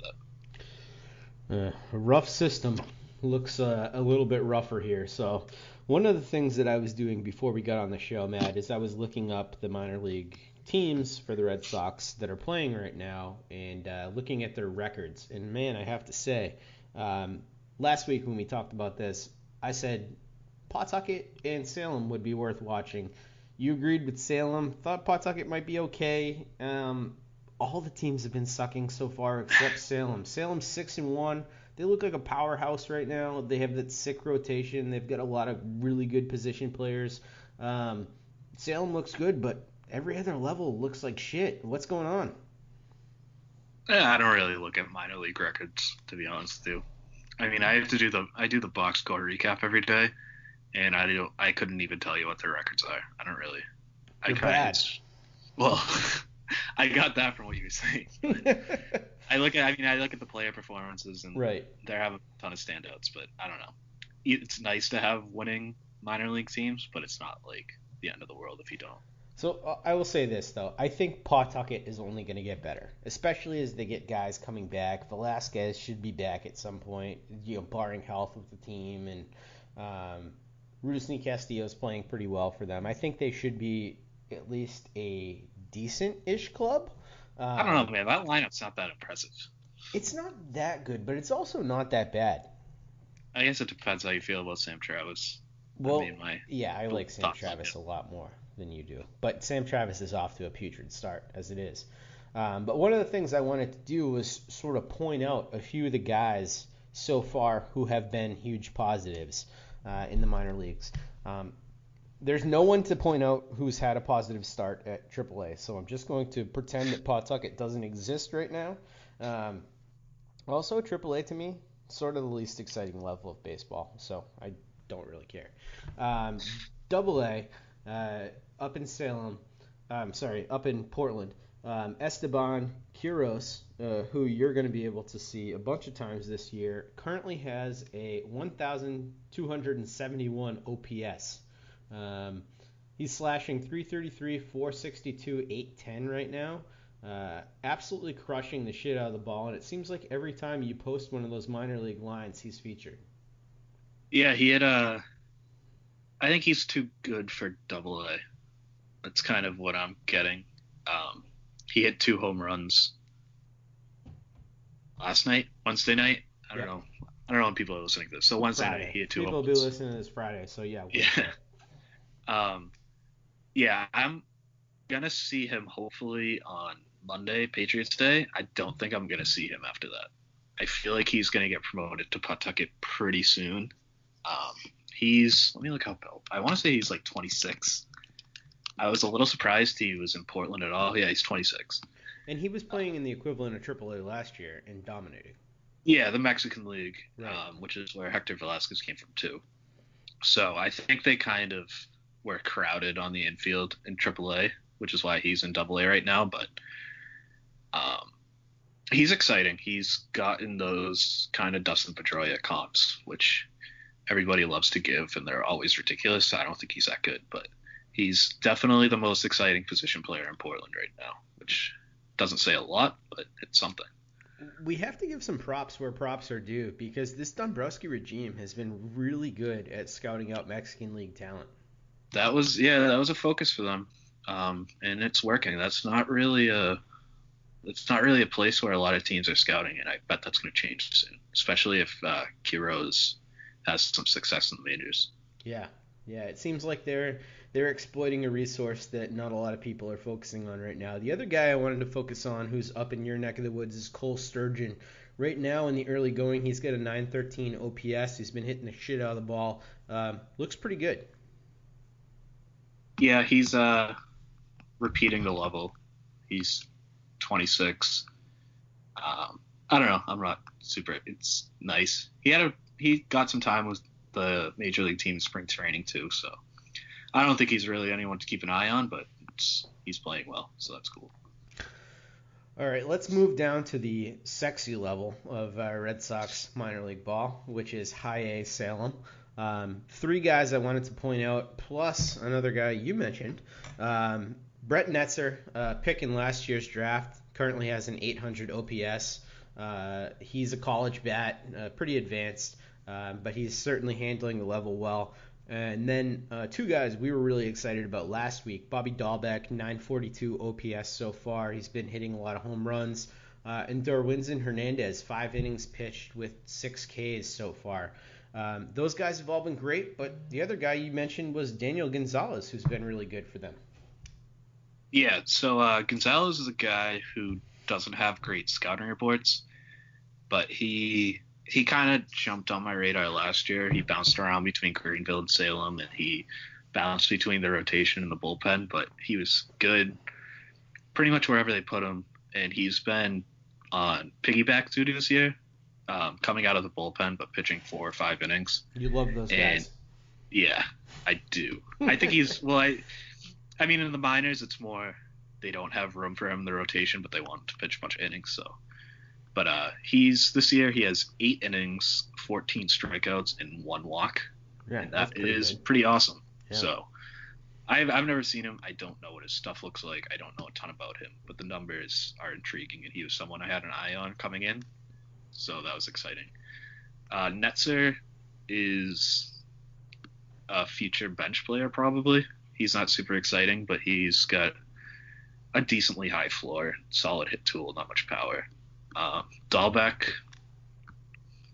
that. Uh, a rough system looks uh, a little bit rougher here. So one of the things that I was doing before we got on the show, Matt, is I was looking up the minor league teams for the Red Sox that are playing right now and uh, looking at their records. And man, I have to say, um, last week when we talked about this, I said Pawtucket and Salem would be worth watching. You agreed with Salem. Thought Pawtucket might be okay. Um, all the teams have been sucking so far except Salem. Salem's six and one. They look like a powerhouse right now. They have that sick rotation. They've got a lot of really good position players. Um, Salem looks good, but every other level looks like shit. What's going on? Yeah, I don't really look at minor league records to be honest with you. I mean, I have to do the I do the box score recap every day, and I do I couldn't even tell you what their records are. I don't really. You're I bad. Well, I got that from what you were saying. I look at I mean I look at the player performances and right. they have a ton of standouts, but I don't know. It's nice to have winning minor league teams, but it's not like the end of the world if you don't. So uh, I will say this though, I think Pawtucket is only going to get better, especially as they get guys coming back. Velasquez should be back at some point, you know, barring health with the team, and um, Rusney Castillo is playing pretty well for them. I think they should be at least a decent-ish club. Um, I don't know, man. That lineup's not that impressive. It's not that good, but it's also not that bad. I guess it depends how you feel about Sam Travis. Well, I mean, my yeah, I like Sam Travis a lot more than you do. But Sam Travis is off to a putrid start as it is. Um, but one of the things I wanted to do was sort of point out a few of the guys so far who have been huge positives uh, in the minor leagues. Um, there's no one to point out who's had a positive start at AAA, so I'm just going to pretend that Pawtucket doesn't exist right now. Um, also, AAA to me, sort of the least exciting level of baseball, so I don't really care. Um, Double A, uh, up in Salem, I'm sorry, up in Portland, um, Esteban Quiroz, uh, who you're going to be able to see a bunch of times this year, currently has a 1,271 OPS. Um, he's slashing 333, 462, 810 right now. Uh, absolutely crushing the shit out of the ball, and it seems like every time you post one of those minor league lines, he's featured. Yeah, he had a. I think he's too good for Double A. That's kind of what I'm getting. Um, he hit two home runs last night, Wednesday night. I don't Yeah. know. I don't know when people are listening to this. So Wednesday Friday. night he hit two People home will be runs. listening to this Friday, so yeah. Yeah. Um, yeah, I'm gonna see him hopefully on Monday, Patriots Day. I don't think I'm gonna see him after that. I feel like he's gonna get promoted to Pawtucket pretty soon. Um, he's let me look up. I want to say he's like 26. I was a little surprised he was in Portland at all. Yeah, he's 26. And he was playing in the equivalent of AAA last year and dominating. Yeah, the Mexican League, Right. um, which is where Hector Velasquez came from too. So I think they kind of were crowded on the infield in AAA, which is why he's in AA right now. But um, he's exciting. He's gotten those kind of Dustin Pedroia comps, which everybody loves to give, and they're always ridiculous. I don't think he's that good, but he's definitely the most exciting position player in Portland right now, which doesn't say a lot, but it's something. We have to give some props where props are due because this Dombrowski regime has been really good at scouting out Mexican League talent. That was yeah, that was a focus for them, um, and it's working. That's not really a it's not really a place where a lot of teams are scouting, and I bet that's going to change soon, especially if uh, Quiroz has some success in the majors. Yeah, yeah. It seems like they're they're exploiting a resource that not a lot of people are focusing on right now. The other guy I wanted to focus on, who's up in your neck of the woods, is Cole Sturgeon. Right now in the early going, he's got a 913 OPS. He's been hitting the shit out of the ball. Um, looks pretty good. Yeah, he's uh, repeating the level. He's 26. Um, I don't know. I'm not super. It's nice. He had a he got some time with the major league team spring training too. So I don't think he's really anyone to keep an eye on, but he's playing well, so that's cool. All right, let's move down to the sexy level of uh, Red Sox minor league ball, which is High A Salem. Um, three guys I wanted to point out, plus another guy you mentioned. Um, Brett Netzer, uh, pick in last year's draft, currently has an 800 OPS. Uh, he's a college bat, uh, pretty advanced, um, but he's certainly handling the level well. And then uh, two guys we were really excited about last week. Bobby Dalbec, 942 OPS so far. He's been hitting a lot of home runs. Uh, and Darwinzon Hernandez, five innings pitched with six Ks so far. Um, those guys have all been great, but the other guy you mentioned was Daniel Gonzalez, who's been really good for them. Yeah, so uh, Gonzalez is a guy who doesn't have great scouting reports, but he he kind of jumped on my radar last year. He bounced around between Greenville and Salem, and he bounced between the rotation and the bullpen, but he was good pretty much wherever they put him. And he's been on piggyback duty this year, um, coming out of the bullpen, but pitching four or five innings. You love those And- guys. Yeah, I do. I think he's well. I, I mean, in the minors, it's more they don't have room for him in the rotation, but they want him to pitch a bunch of innings. So, but uh, he's this year he has eight innings, 14 strikeouts, and one walk. Yeah, and that pretty is good. pretty awesome. Yeah. So, I've I've never seen him. I don't know what his stuff looks like. I don't know a ton about him, but the numbers are intriguing, and he was someone I had an eye on coming in. So that was exciting. Uh, Netzer is a future bench player probably. He's not super exciting, but he's got a decently high floor, solid hit tool, not much power. Um, Dalbec,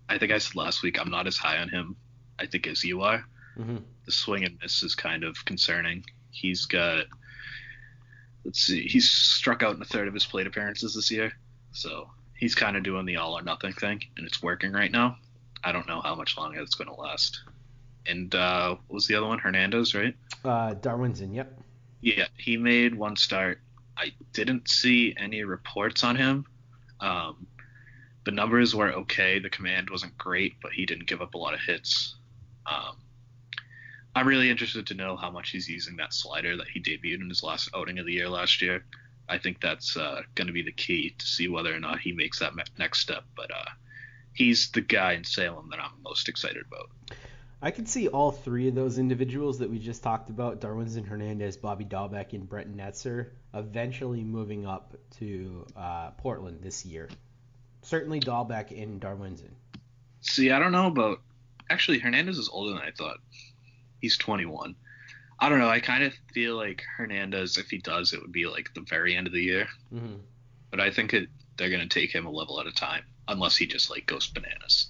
I think I said last week I'm not as high on him. I think as you are. Mhm. The swing and miss is kind of concerning. He's got, let's see, he's struck out in a third of his plate appearances this year, so he's kind of doing the all or nothing thing, and it's working right now. I don't know how much longer it's going to last. And uh, what was the other one? Hernandez, right? Uh, in, yep. Yeah, he made one start. I didn't see any reports on him. Um, the numbers were okay. The command wasn't great, but he didn't give up a lot of hits. Um, I'm really interested to know how much he's using that slider that he debuted in his last outing of the year last year. I think that's uh, going to be the key to see whether or not he makes that next step. But uh, he's the guy in Salem that I'm most excited about. I could see all three of those individuals that we just talked about, Darwinzon Hernandez, Bobby Dalbec, and Brett Netzer, eventually moving up to uh, Portland this year. Certainly Dalbec and Darwinzon. See, I don't know about. Actually, Hernandez is older than I thought. He's 21. I don't know. I kind of feel like Hernandez, if he does, it would be like the very end of the year. Mm-hmm. But I think it, they're going to take him a level at a time, unless he just like goes bananas.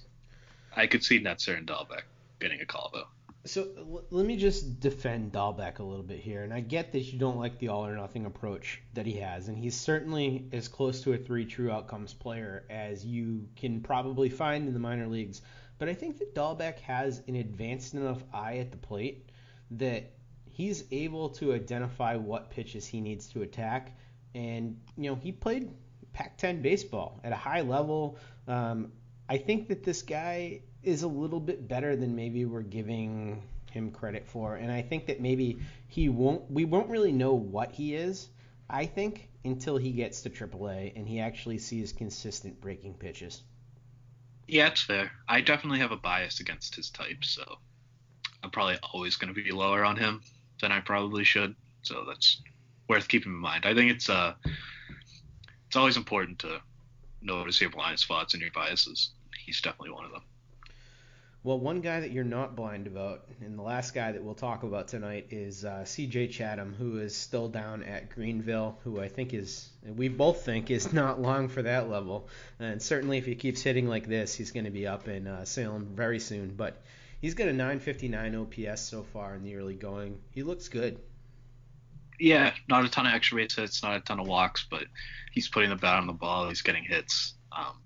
I could see Netzer and Dalbec getting a call though. So l- let me just defend Dalbec a little bit here, and I get that you don't like the all or nothing approach that he has, and he's certainly as close to a three true outcomes player as you can probably find in the minor leagues. But I think that Dalbec has an advanced enough eye at the plate that he's able to identify what pitches he needs to attack, and you know he played Pac-10 baseball at a high level. Um, I think that this guy is a little bit better than maybe we're giving him credit for, and I think that maybe he won't. We won't really know what he is. I think until he gets to AAA and he actually sees consistent breaking pitches. Yeah, it's fair. I definitely have a bias against his type, so I'm probably always going to be lower on him than I probably should. So that's worth keeping in mind. I think it's uh, it's always important to notice your blind spots and your biases. He's definitely one of them. Well, one guy that you're not blind about, and the last guy that we'll talk about tonight is uh, C.J. Chatham, who is still down at Greenville, who I think is, we both think is not long for that level. And certainly, if he keeps hitting like this, he's going to be up in uh, Salem very soon. But he's got a 959 OPS so far in the early going. He looks good. Yeah, not a ton of extra base hits, not a ton of walks, but he's putting the bat on the ball. He's getting hits. Um,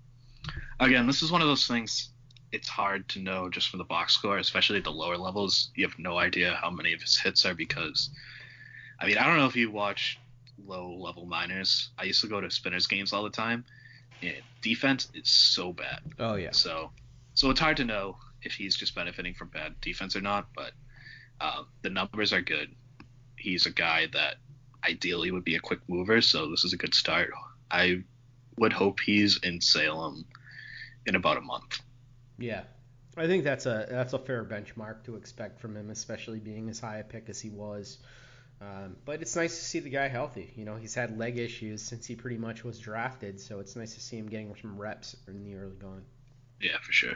again, this is one of those things it's hard to know just from the box score, especially at the lower levels. You have no idea how many of his hits are because, I mean, I don't know if you watch low level minors. I used to go to spinners games all the time, and defense is so bad. Oh yeah. So, so it's hard to know if he's just benefiting from bad defense or not. But um, the numbers are good. He's a guy that ideally would be a quick mover, so this is a good start. I would hope he's in Salem in about a month. Yeah, I think that's a that's a fair benchmark to expect from him, especially being as high a pick as he was. Um, but it's nice to see the guy healthy. You know, he's had leg issues since he pretty much was drafted, so it's nice to see him getting some reps in the early going. Yeah, for sure.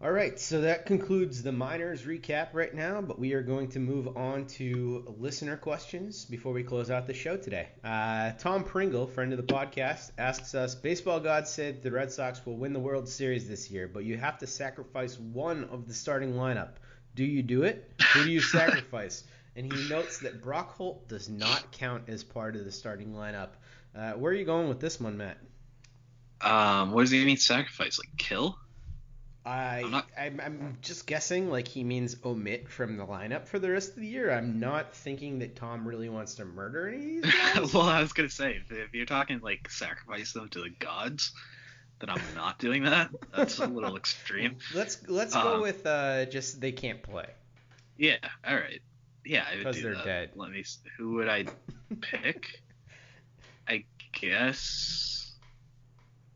All right, so that concludes the miners recap right now, but we are going to move on to listener questions before we close out the show today. Uh, Tom Pringle, friend of the podcast, asks us Baseball God said the Red Sox will win the World Series this year, but you have to sacrifice one of the starting lineup. Do you do it? Who do you sacrifice? And he notes that Brock Holt does not count as part of the starting lineup. Uh, where are you going with this one, Matt? Um, what does he mean sacrifice? Like kill? I I'm, not... I'm, I'm just guessing like he means omit from the lineup for the rest of the year. I'm not thinking that Tom really wants to murder any. well, I was gonna say if, if, you're talking like sacrifice them to the gods, then I'm not doing that. That's a little extreme. Let's let's um, go with uh, just they can't play. Yeah. All right. Yeah, I would because they're that. dead. Let me. Who would I pick? I guess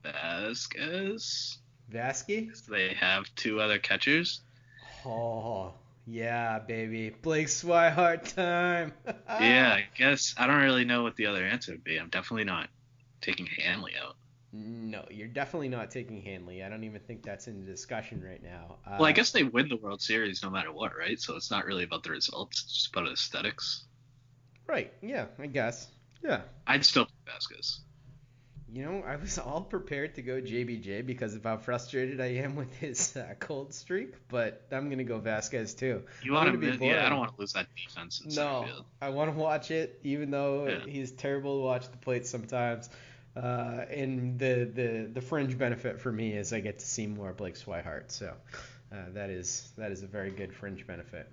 Vasquez. Vasquez? They have two other catchers. Oh, yeah, baby. Blake Swihart time. yeah, I guess I don't really know what the other answer would be. I'm definitely not taking Hanley out. No, you're definitely not taking Hanley. I don't even think that's in the discussion right now. Uh, well, I guess they win the World Series no matter what, right? So it's not really about the results; it's just about aesthetics. Right. Yeah, I guess. Yeah. I'd still pick Vasquez. You know, I was all prepared to go JBJ because of how frustrated I am with his uh, cold streak, but I'm gonna go Vasquez too. You want to be? Yeah, I don't want to lose that defense. no, I want to watch it, even though yeah. he's terrible to watch the plate sometimes. Uh, and the, the the fringe benefit for me is I get to see more Blake Swihart, so uh, that is that is a very good fringe benefit.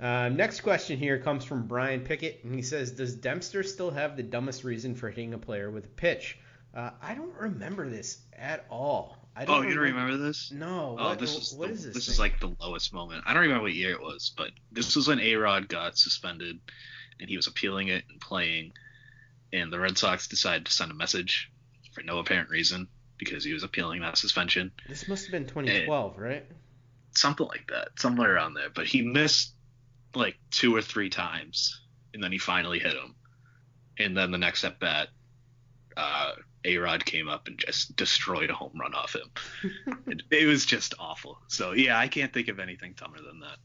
Uh, next question here comes from Brian Pickett, and he says, "Does Dempster still have the dumbest reason for hitting a player with a pitch?" Uh, I don't remember this at all. I don't oh, you don't remember this? No. Oh, what, this is what the, is this? This thing? is like the lowest moment. I don't remember what year it was, but this was when A Rod got suspended, and he was appealing it and playing, and the Red Sox decided to send a message for no apparent reason because he was appealing that suspension. This must have been 2012, and right? Something like that, somewhere around there. But he missed like two or three times, and then he finally hit him, and then the next at bat. Uh, a Rod came up and just destroyed a home run off him. it, it, was just awful. So yeah, I can't think of anything dumber than that.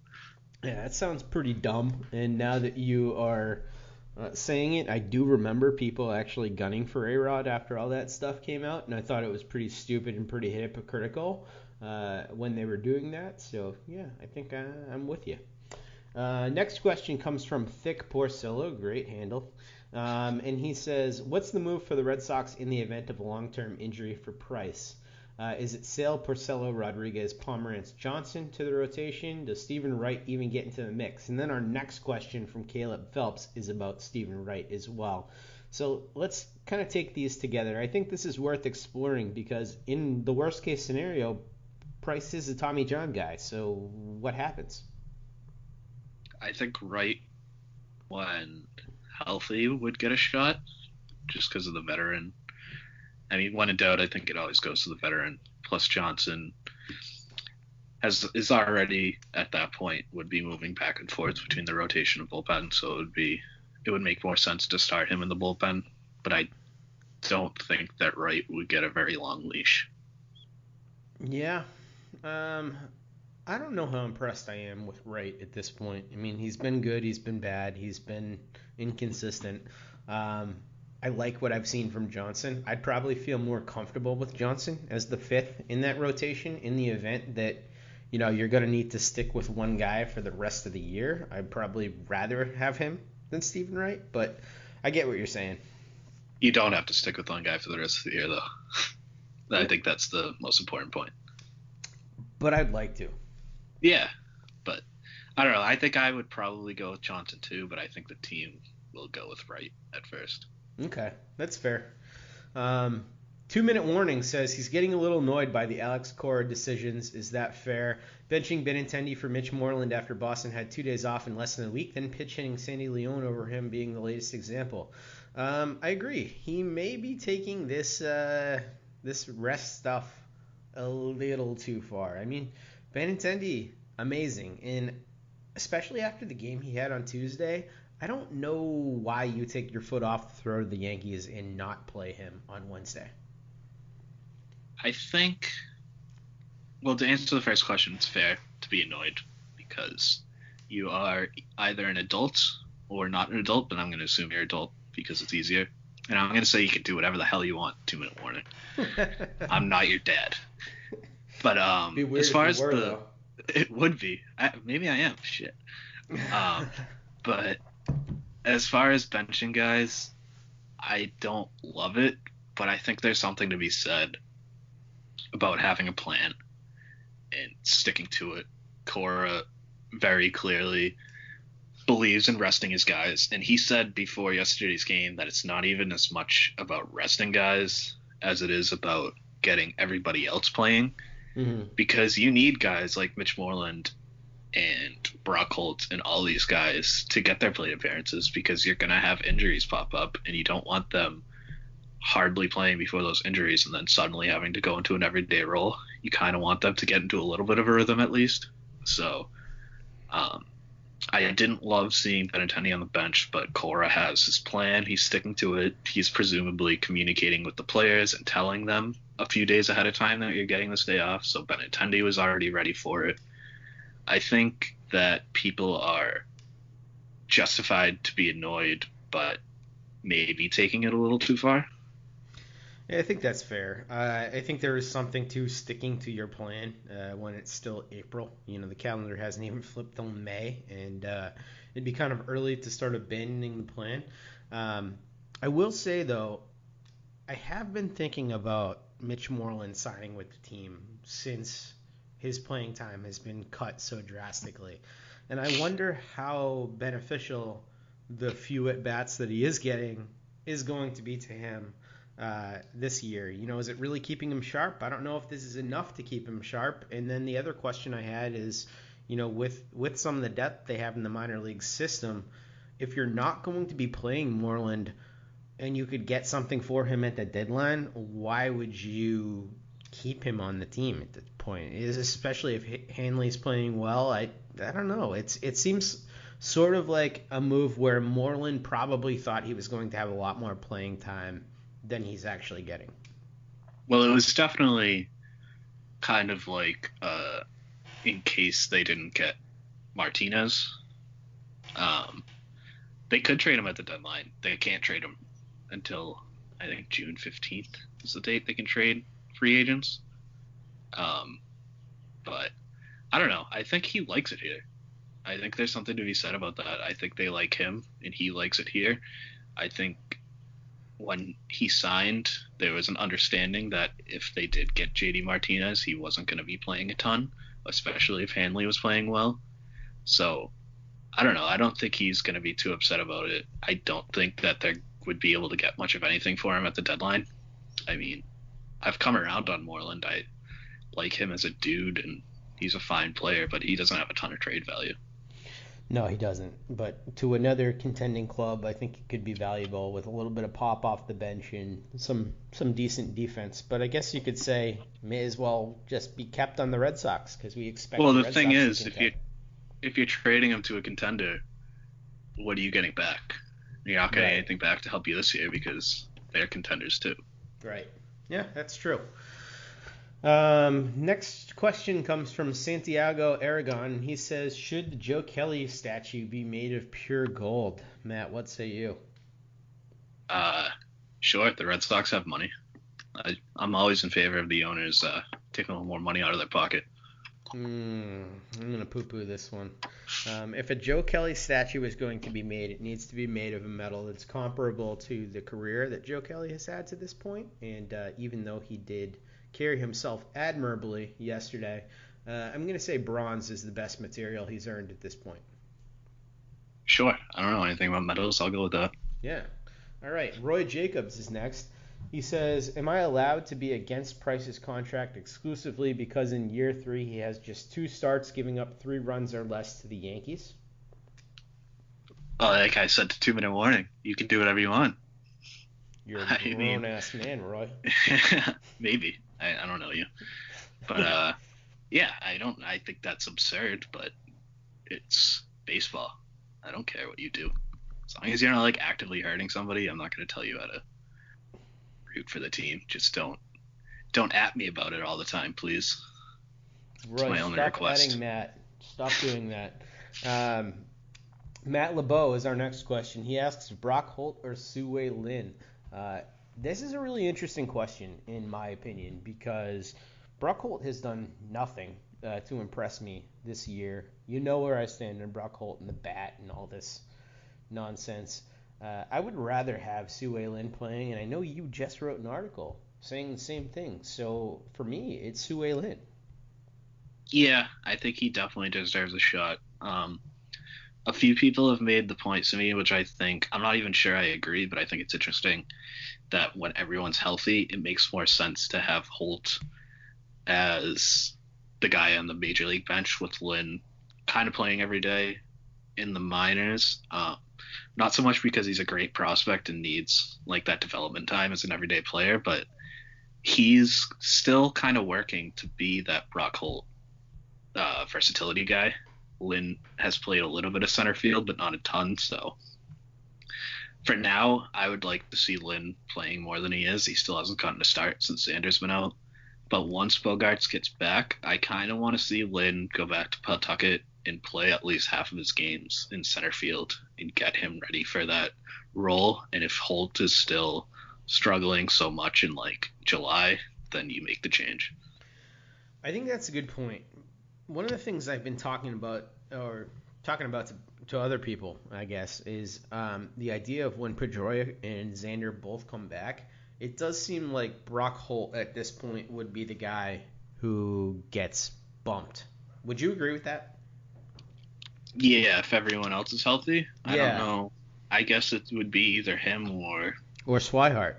Yeah, that sounds pretty dumb. And now that you are uh, saying it, I do remember people actually gunning for A Rod after all that stuff came out, and I thought it was pretty stupid and pretty hypocritical uh, when they were doing that. So yeah, I think I, uh, I'm with you. Uh, next question comes from Thick Porcello, great handle. Um, and he says, What's the move for the Red Sox in the event of a long term injury for Price? Uh, is it Sale, Porcello, Rodriguez, Pomeranz, Johnson to the rotation? Does Steven Wright even get into the mix? And then our next question from Caleb Phelps is about Steven Wright as well. So let's kind of take these together. I think this is worth exploring because in the worst case scenario, Price is a Tommy John guy. So what happens? I think Wright, when healthy, would get a shot just because of the veteran. I mean, when in doubt, I think it always goes to the veteran. Plus Johnson has is already at that point would be moving back and forth between the rotation and bullpen, so it would be it would make more sense to start him in the bullpen. But I don't think that Wright would get a very long leash. Yeah, um, I don't know how impressed I am with Wright at this point. I mean, he's been good, he's been bad, he's been inconsistent. Um, I like what I've seen from Johnson. I'd probably feel more comfortable with Johnson as the fifth in that rotation in the event that you know you're going to need to stick with one guy for the rest of the year. I'd probably rather have him than Steven Wright, but I get what you're saying. You don't have to stick with one guy for the rest of the year, though. I think that's the most important point. But I'd like to. Yeah, but I don't know. I think I would probably go with Johnson too, but I think the team will go with Wright at first. Okay, that's fair. Um, two minute warning says he's getting a little annoyed by the Alex Cora decisions. Is that fair? Benching Benintendi for Mitch Moreland after Boston had two days off in less than a week, then pitch hitting Sandy Leon over him being the latest example. Um, I agree. He may be taking this uh, this rest stuff a little too far. I mean, Benintendi, amazing, and especially after the game he had on Tuesday, I don't know why you take your foot off the throat of the Yankees and not play him on Wednesday. I think, well, to answer the first question, it's fair to be annoyed because you are either an adult or not an adult, but I'm going to assume you're adult because it's easier. And I'm going to say you can do whatever the hell you want. Two minute warning. I'm not your dad. But um, as far as were, the, though. it would be. I, maybe I am. Shit. Um, but as far as benching guys, I don't love it, but I think there's something to be said about having a plan and sticking to it. Cora very clearly believes in resting his guys, and he said before yesterday's game that it's not even as much about resting guys as it is about getting everybody else playing Mm-hmm. because you need guys like Mitch Moreland and Brock Holt and all these guys to get their plate appearances because you're going to have injuries pop up and you don't want them hardly playing before those injuries and then suddenly having to go into an everyday role. You kind of want them to get into a little bit of a rhythm at least. So um, I didn't love seeing Benintendi on the bench, but Cora has his plan. He's sticking to it. He's presumably communicating with the players and telling them a few days ahead of time that you're getting this day off. So Benintendi was already ready for it. I think that people are justified to be annoyed, but maybe taking it a little too far. Yeah, I think that's fair. Uh, I think there is something to sticking to your plan uh, when it's still April. You know, the calendar hasn't even flipped till May, and uh, it'd be kind of early to start abandoning the plan. Um, I will say though, I have been thinking about Mitch Moreland signing with the team since his playing time has been cut so drastically, and I wonder how beneficial the few at bats that he is getting is going to be to him uh, this year. You know, is it really keeping him sharp? I don't know if this is enough to keep him sharp. And then the other question I had is, you know, with with some of the depth they have in the minor league system, if you're not going to be playing Moreland and you could get something for him at the deadline, why would you keep him on the team at this point? Is especially if Hanley's playing well. I I don't know. It's it seems sort of like a move where Moreland probably thought he was going to have a lot more playing time than he's actually getting. Well, it was definitely kind of like uh, in case they didn't get Martinez. Um, they could trade him at the deadline. They can't trade him until I think June fifteenth is the date they can trade free agents. Um, but I don't know. I think he likes it here. I think there's something to be said about that. I think they like him and he likes it here. I think when he signed, there was an understanding that if they did get JD Martinez, he wasn't going to be playing a ton, especially if Hanley was playing well. So I don't know. I don't think he's going to be too upset about it. I don't think that they would be able to get much of anything for him at the deadline. I mean, I've come around on Moreland. I like him as a dude, and he's a fine player, but he doesn't have a ton of trade value. No, he doesn't. But to another contending club, I think he could be valuable with a little bit of pop off the bench and some some decent defense. But I guess you could say may as well just be kept on the Red Sox because we expect. Well, the, Red thing is, if you if you're trading him to a contender, what are you getting back? You're not getting Right. anything back to help you this year because they're contenders too. Right. Yeah, that's true. Um, next question comes from Santiago Aragon. He says, "Should the Joe Kelly statue be made of pure gold?" Matt, what say you? Uh, sure, the Red Sox have money. I, I'm always in favor of the owners uh, taking a little more money out of their pocket. Hmm, I'm gonna poo-poo this one. Um, if a Joe Kelly statue is going to be made, it needs to be made of a metal that's comparable to the career that Joe Kelly has had to this point. And uh, even though he did carry himself admirably yesterday, uh, I'm gonna say bronze is the best material he's earned at this point. Sure, I don't know anything about medals. I'll go with that. Yeah. All right. Roy Jacobs is next. He says, "Am I allowed to be against Price's contract exclusively because in year three he has just two starts, giving up three runs or less to the Yankees?" Well, like I said, two minute warning. You can do whatever you want. You're a I mean- grown ass man, Roy. Maybe. I, I don't know you. But uh, yeah, I don't. I think that's absurd. But it's baseball. I don't care what you do. As long as you're not like actively hurting somebody, I'm not going to tell you how to root for the team. Just don't don't at me about it all the time, please. Roy, my only request. stop request. adding Matt. Stop doing that. Um, Matt LeBeau is our next question. He asks Brock Holt or Sue Lin. Uh, this is a really interesting question, in my opinion, because Brock Holt has done nothing uh, to impress me this year. You know where I stand on Brock Holt and the bat and all this nonsense. Uh, I would rather have Sue Lin playing, and I know you just wrote an article saying the same thing. So for me, it's Sue Lin. Yeah, I think he definitely deserves a shot. Um, a few people have made the point to me, which I think I'm not even sure I agree, but I think it's interesting that when everyone's healthy, it makes more sense to have Holt as the guy on the major league bench with Lin kind of playing every day in the minors. Uh, not so much because he's a great prospect and needs like that development time as an everyday player, but he's still kind of working to be that Brock Holt uh, versatility guy. Lin has played a little bit of center field, but not a ton. So for now, I would like to see Lin playing more than he is. He still hasn't gotten a start since Xander's been out. But once Bogaerts gets back, I kind of want to see Lin go back to Pawtucket and play at least half of his games in center field and get him ready for that role. And if Holt is still struggling so much in like July, then you make the change. I think that's a good point. One of the things I've been talking about, or talking about to, to other people, I guess, is um, the idea of when Pedroia and Xander both come back. It does seem like Brock Holt at this point would be the guy who gets bumped. Would you agree with that? Yeah, if everyone else is healthy, I Yeah. don't know. I guess it would be either him or Or Swihart.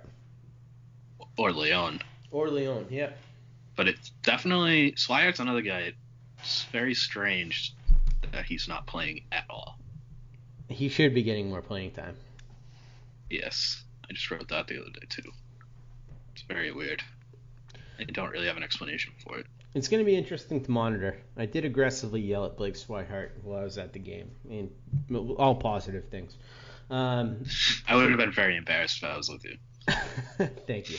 or Leon. Or Leon, yeah. But it's definitely Swihart's another guy. It's very strange that he's not playing at all. He should be getting more playing time. Yes, I just wrote that the other day too. It's very weird. I don't really have an explanation for it. It's going to be interesting to monitor. I did aggressively yell at Blake Swihart while I was at the game, and all positive things. Um, I would have been very embarrassed if I was with you. Thank you.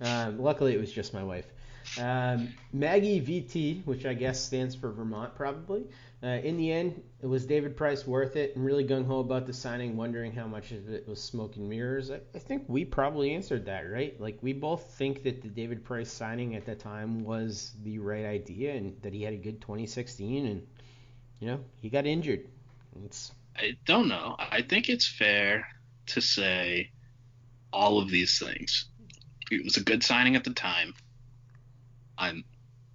Um, luckily, it was just my wife. Um, Maggie VT, which I guess stands for Vermont, probably. Uh, in the end, it was David Price worth it? And really gung ho about the signing, wondering how much of it was smoke and mirrors. I, I think we probably answered that, right? Like we both think that the David Price signing at the time was the right idea, and that he had a good 2016, and you know he got injured. It's I don't know. I think it's fair to say all of these things. It was a good signing at the time. I'm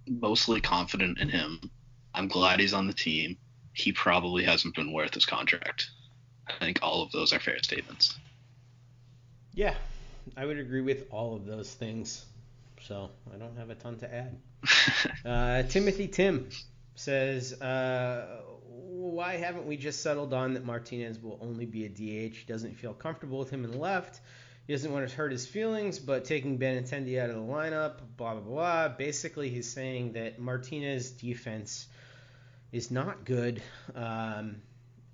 mostly confident in him. I'm glad he's on the team. He probably hasn't been worth his contract. I think all of those are fair statements. Yeah, I would agree with all of those things. So I don't have a ton to add. Uh, Timothy Tim says, uh, why haven't we just settled on that Martinez will only be a DH? He doesn't feel comfortable with him in the left. He doesn't want to hurt his feelings, but taking Benintendi out of the lineup, blah, blah, blah. Basically, he's saying that Martinez defense is not good um,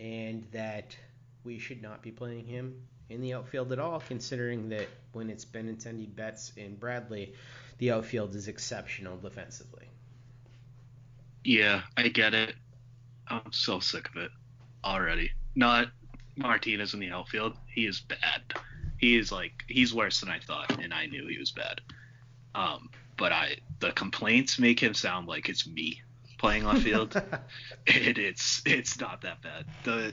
and that we should not be playing him in the outfield at all, considering that when it's Benintendi, Betts, and Bradley, the outfield is exceptional defensively. Yeah, I get it. I'm so sick of it already. Not Martinez in the outfield. He is bad. He is like he's worse than I thought, and I knew he was bad. Um, but I the complaints make him sound like it's me playing left field. and it's it's not that bad. The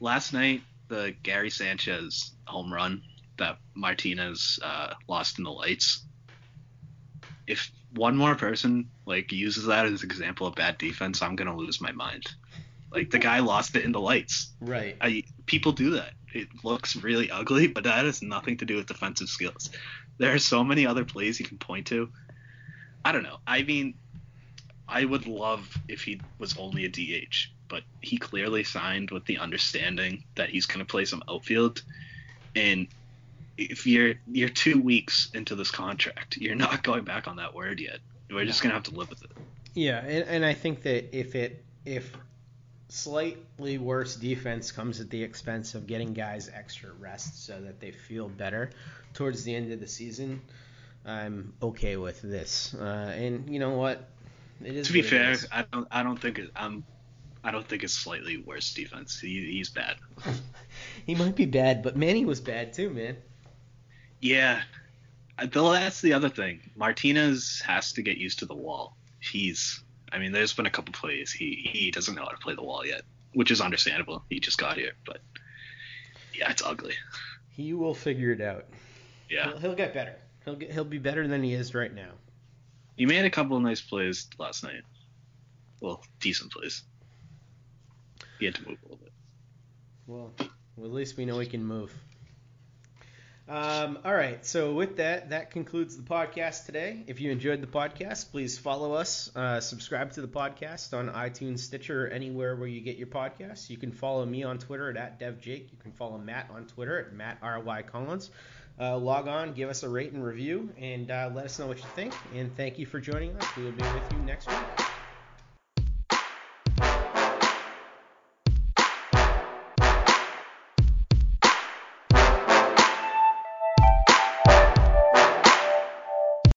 last night the Gary Sanchez home run that Martinez uh, lost in the lights. If one more person like uses that as an example of bad defense, I'm gonna lose my mind. Like the guy lost it in the lights. Right. I people do that. It looks really ugly, but that has nothing to do with defensive skills. There are so many other plays you can point to. I don't know. I mean, I would love if he was only a DH, but he clearly signed with the understanding that he's going to play some outfield. And if you're you're two weeks into this contract, you're not going back on that word yet. We're just gonna have to live with it. Yeah, and, and I think that if it if slightly worse defense comes at the expense of getting guys extra rest so that they feel better towards the end of the season, I'm okay with this. Uh, and you know what? It is to be fair. I don't I don't think it, I'm I don't think it's slightly worse defense. He, he's bad. he might be bad, but Manny was bad too, man. Yeah, uh, I- Bill. That's the other thing. Martinez has to get used to the wall. He's. I mean, there's been a couple plays he he doesn't know how to play the wall yet, which is understandable. He just got here, but yeah, it's ugly. He will figure it out. Yeah, He'll, he'll get better. He'll get, he'll be better than he is right now. He made a couple of nice plays last night. Well, decent plays. He had to move a little bit. Well, well, at least we know he can move. Um, all right. So with that, that concludes the podcast today. If you enjoyed the podcast, please follow us, uh, subscribe to the podcast on iTunes, Stitcher, or anywhere where you get your podcasts. You can follow me on Twitter at, DevJake. You can follow Matt on Twitter at Matt RY Collins. Uh, log on, give us a rate and review, and uh, let us know what you think. And thank you for joining us. We will be with you next week.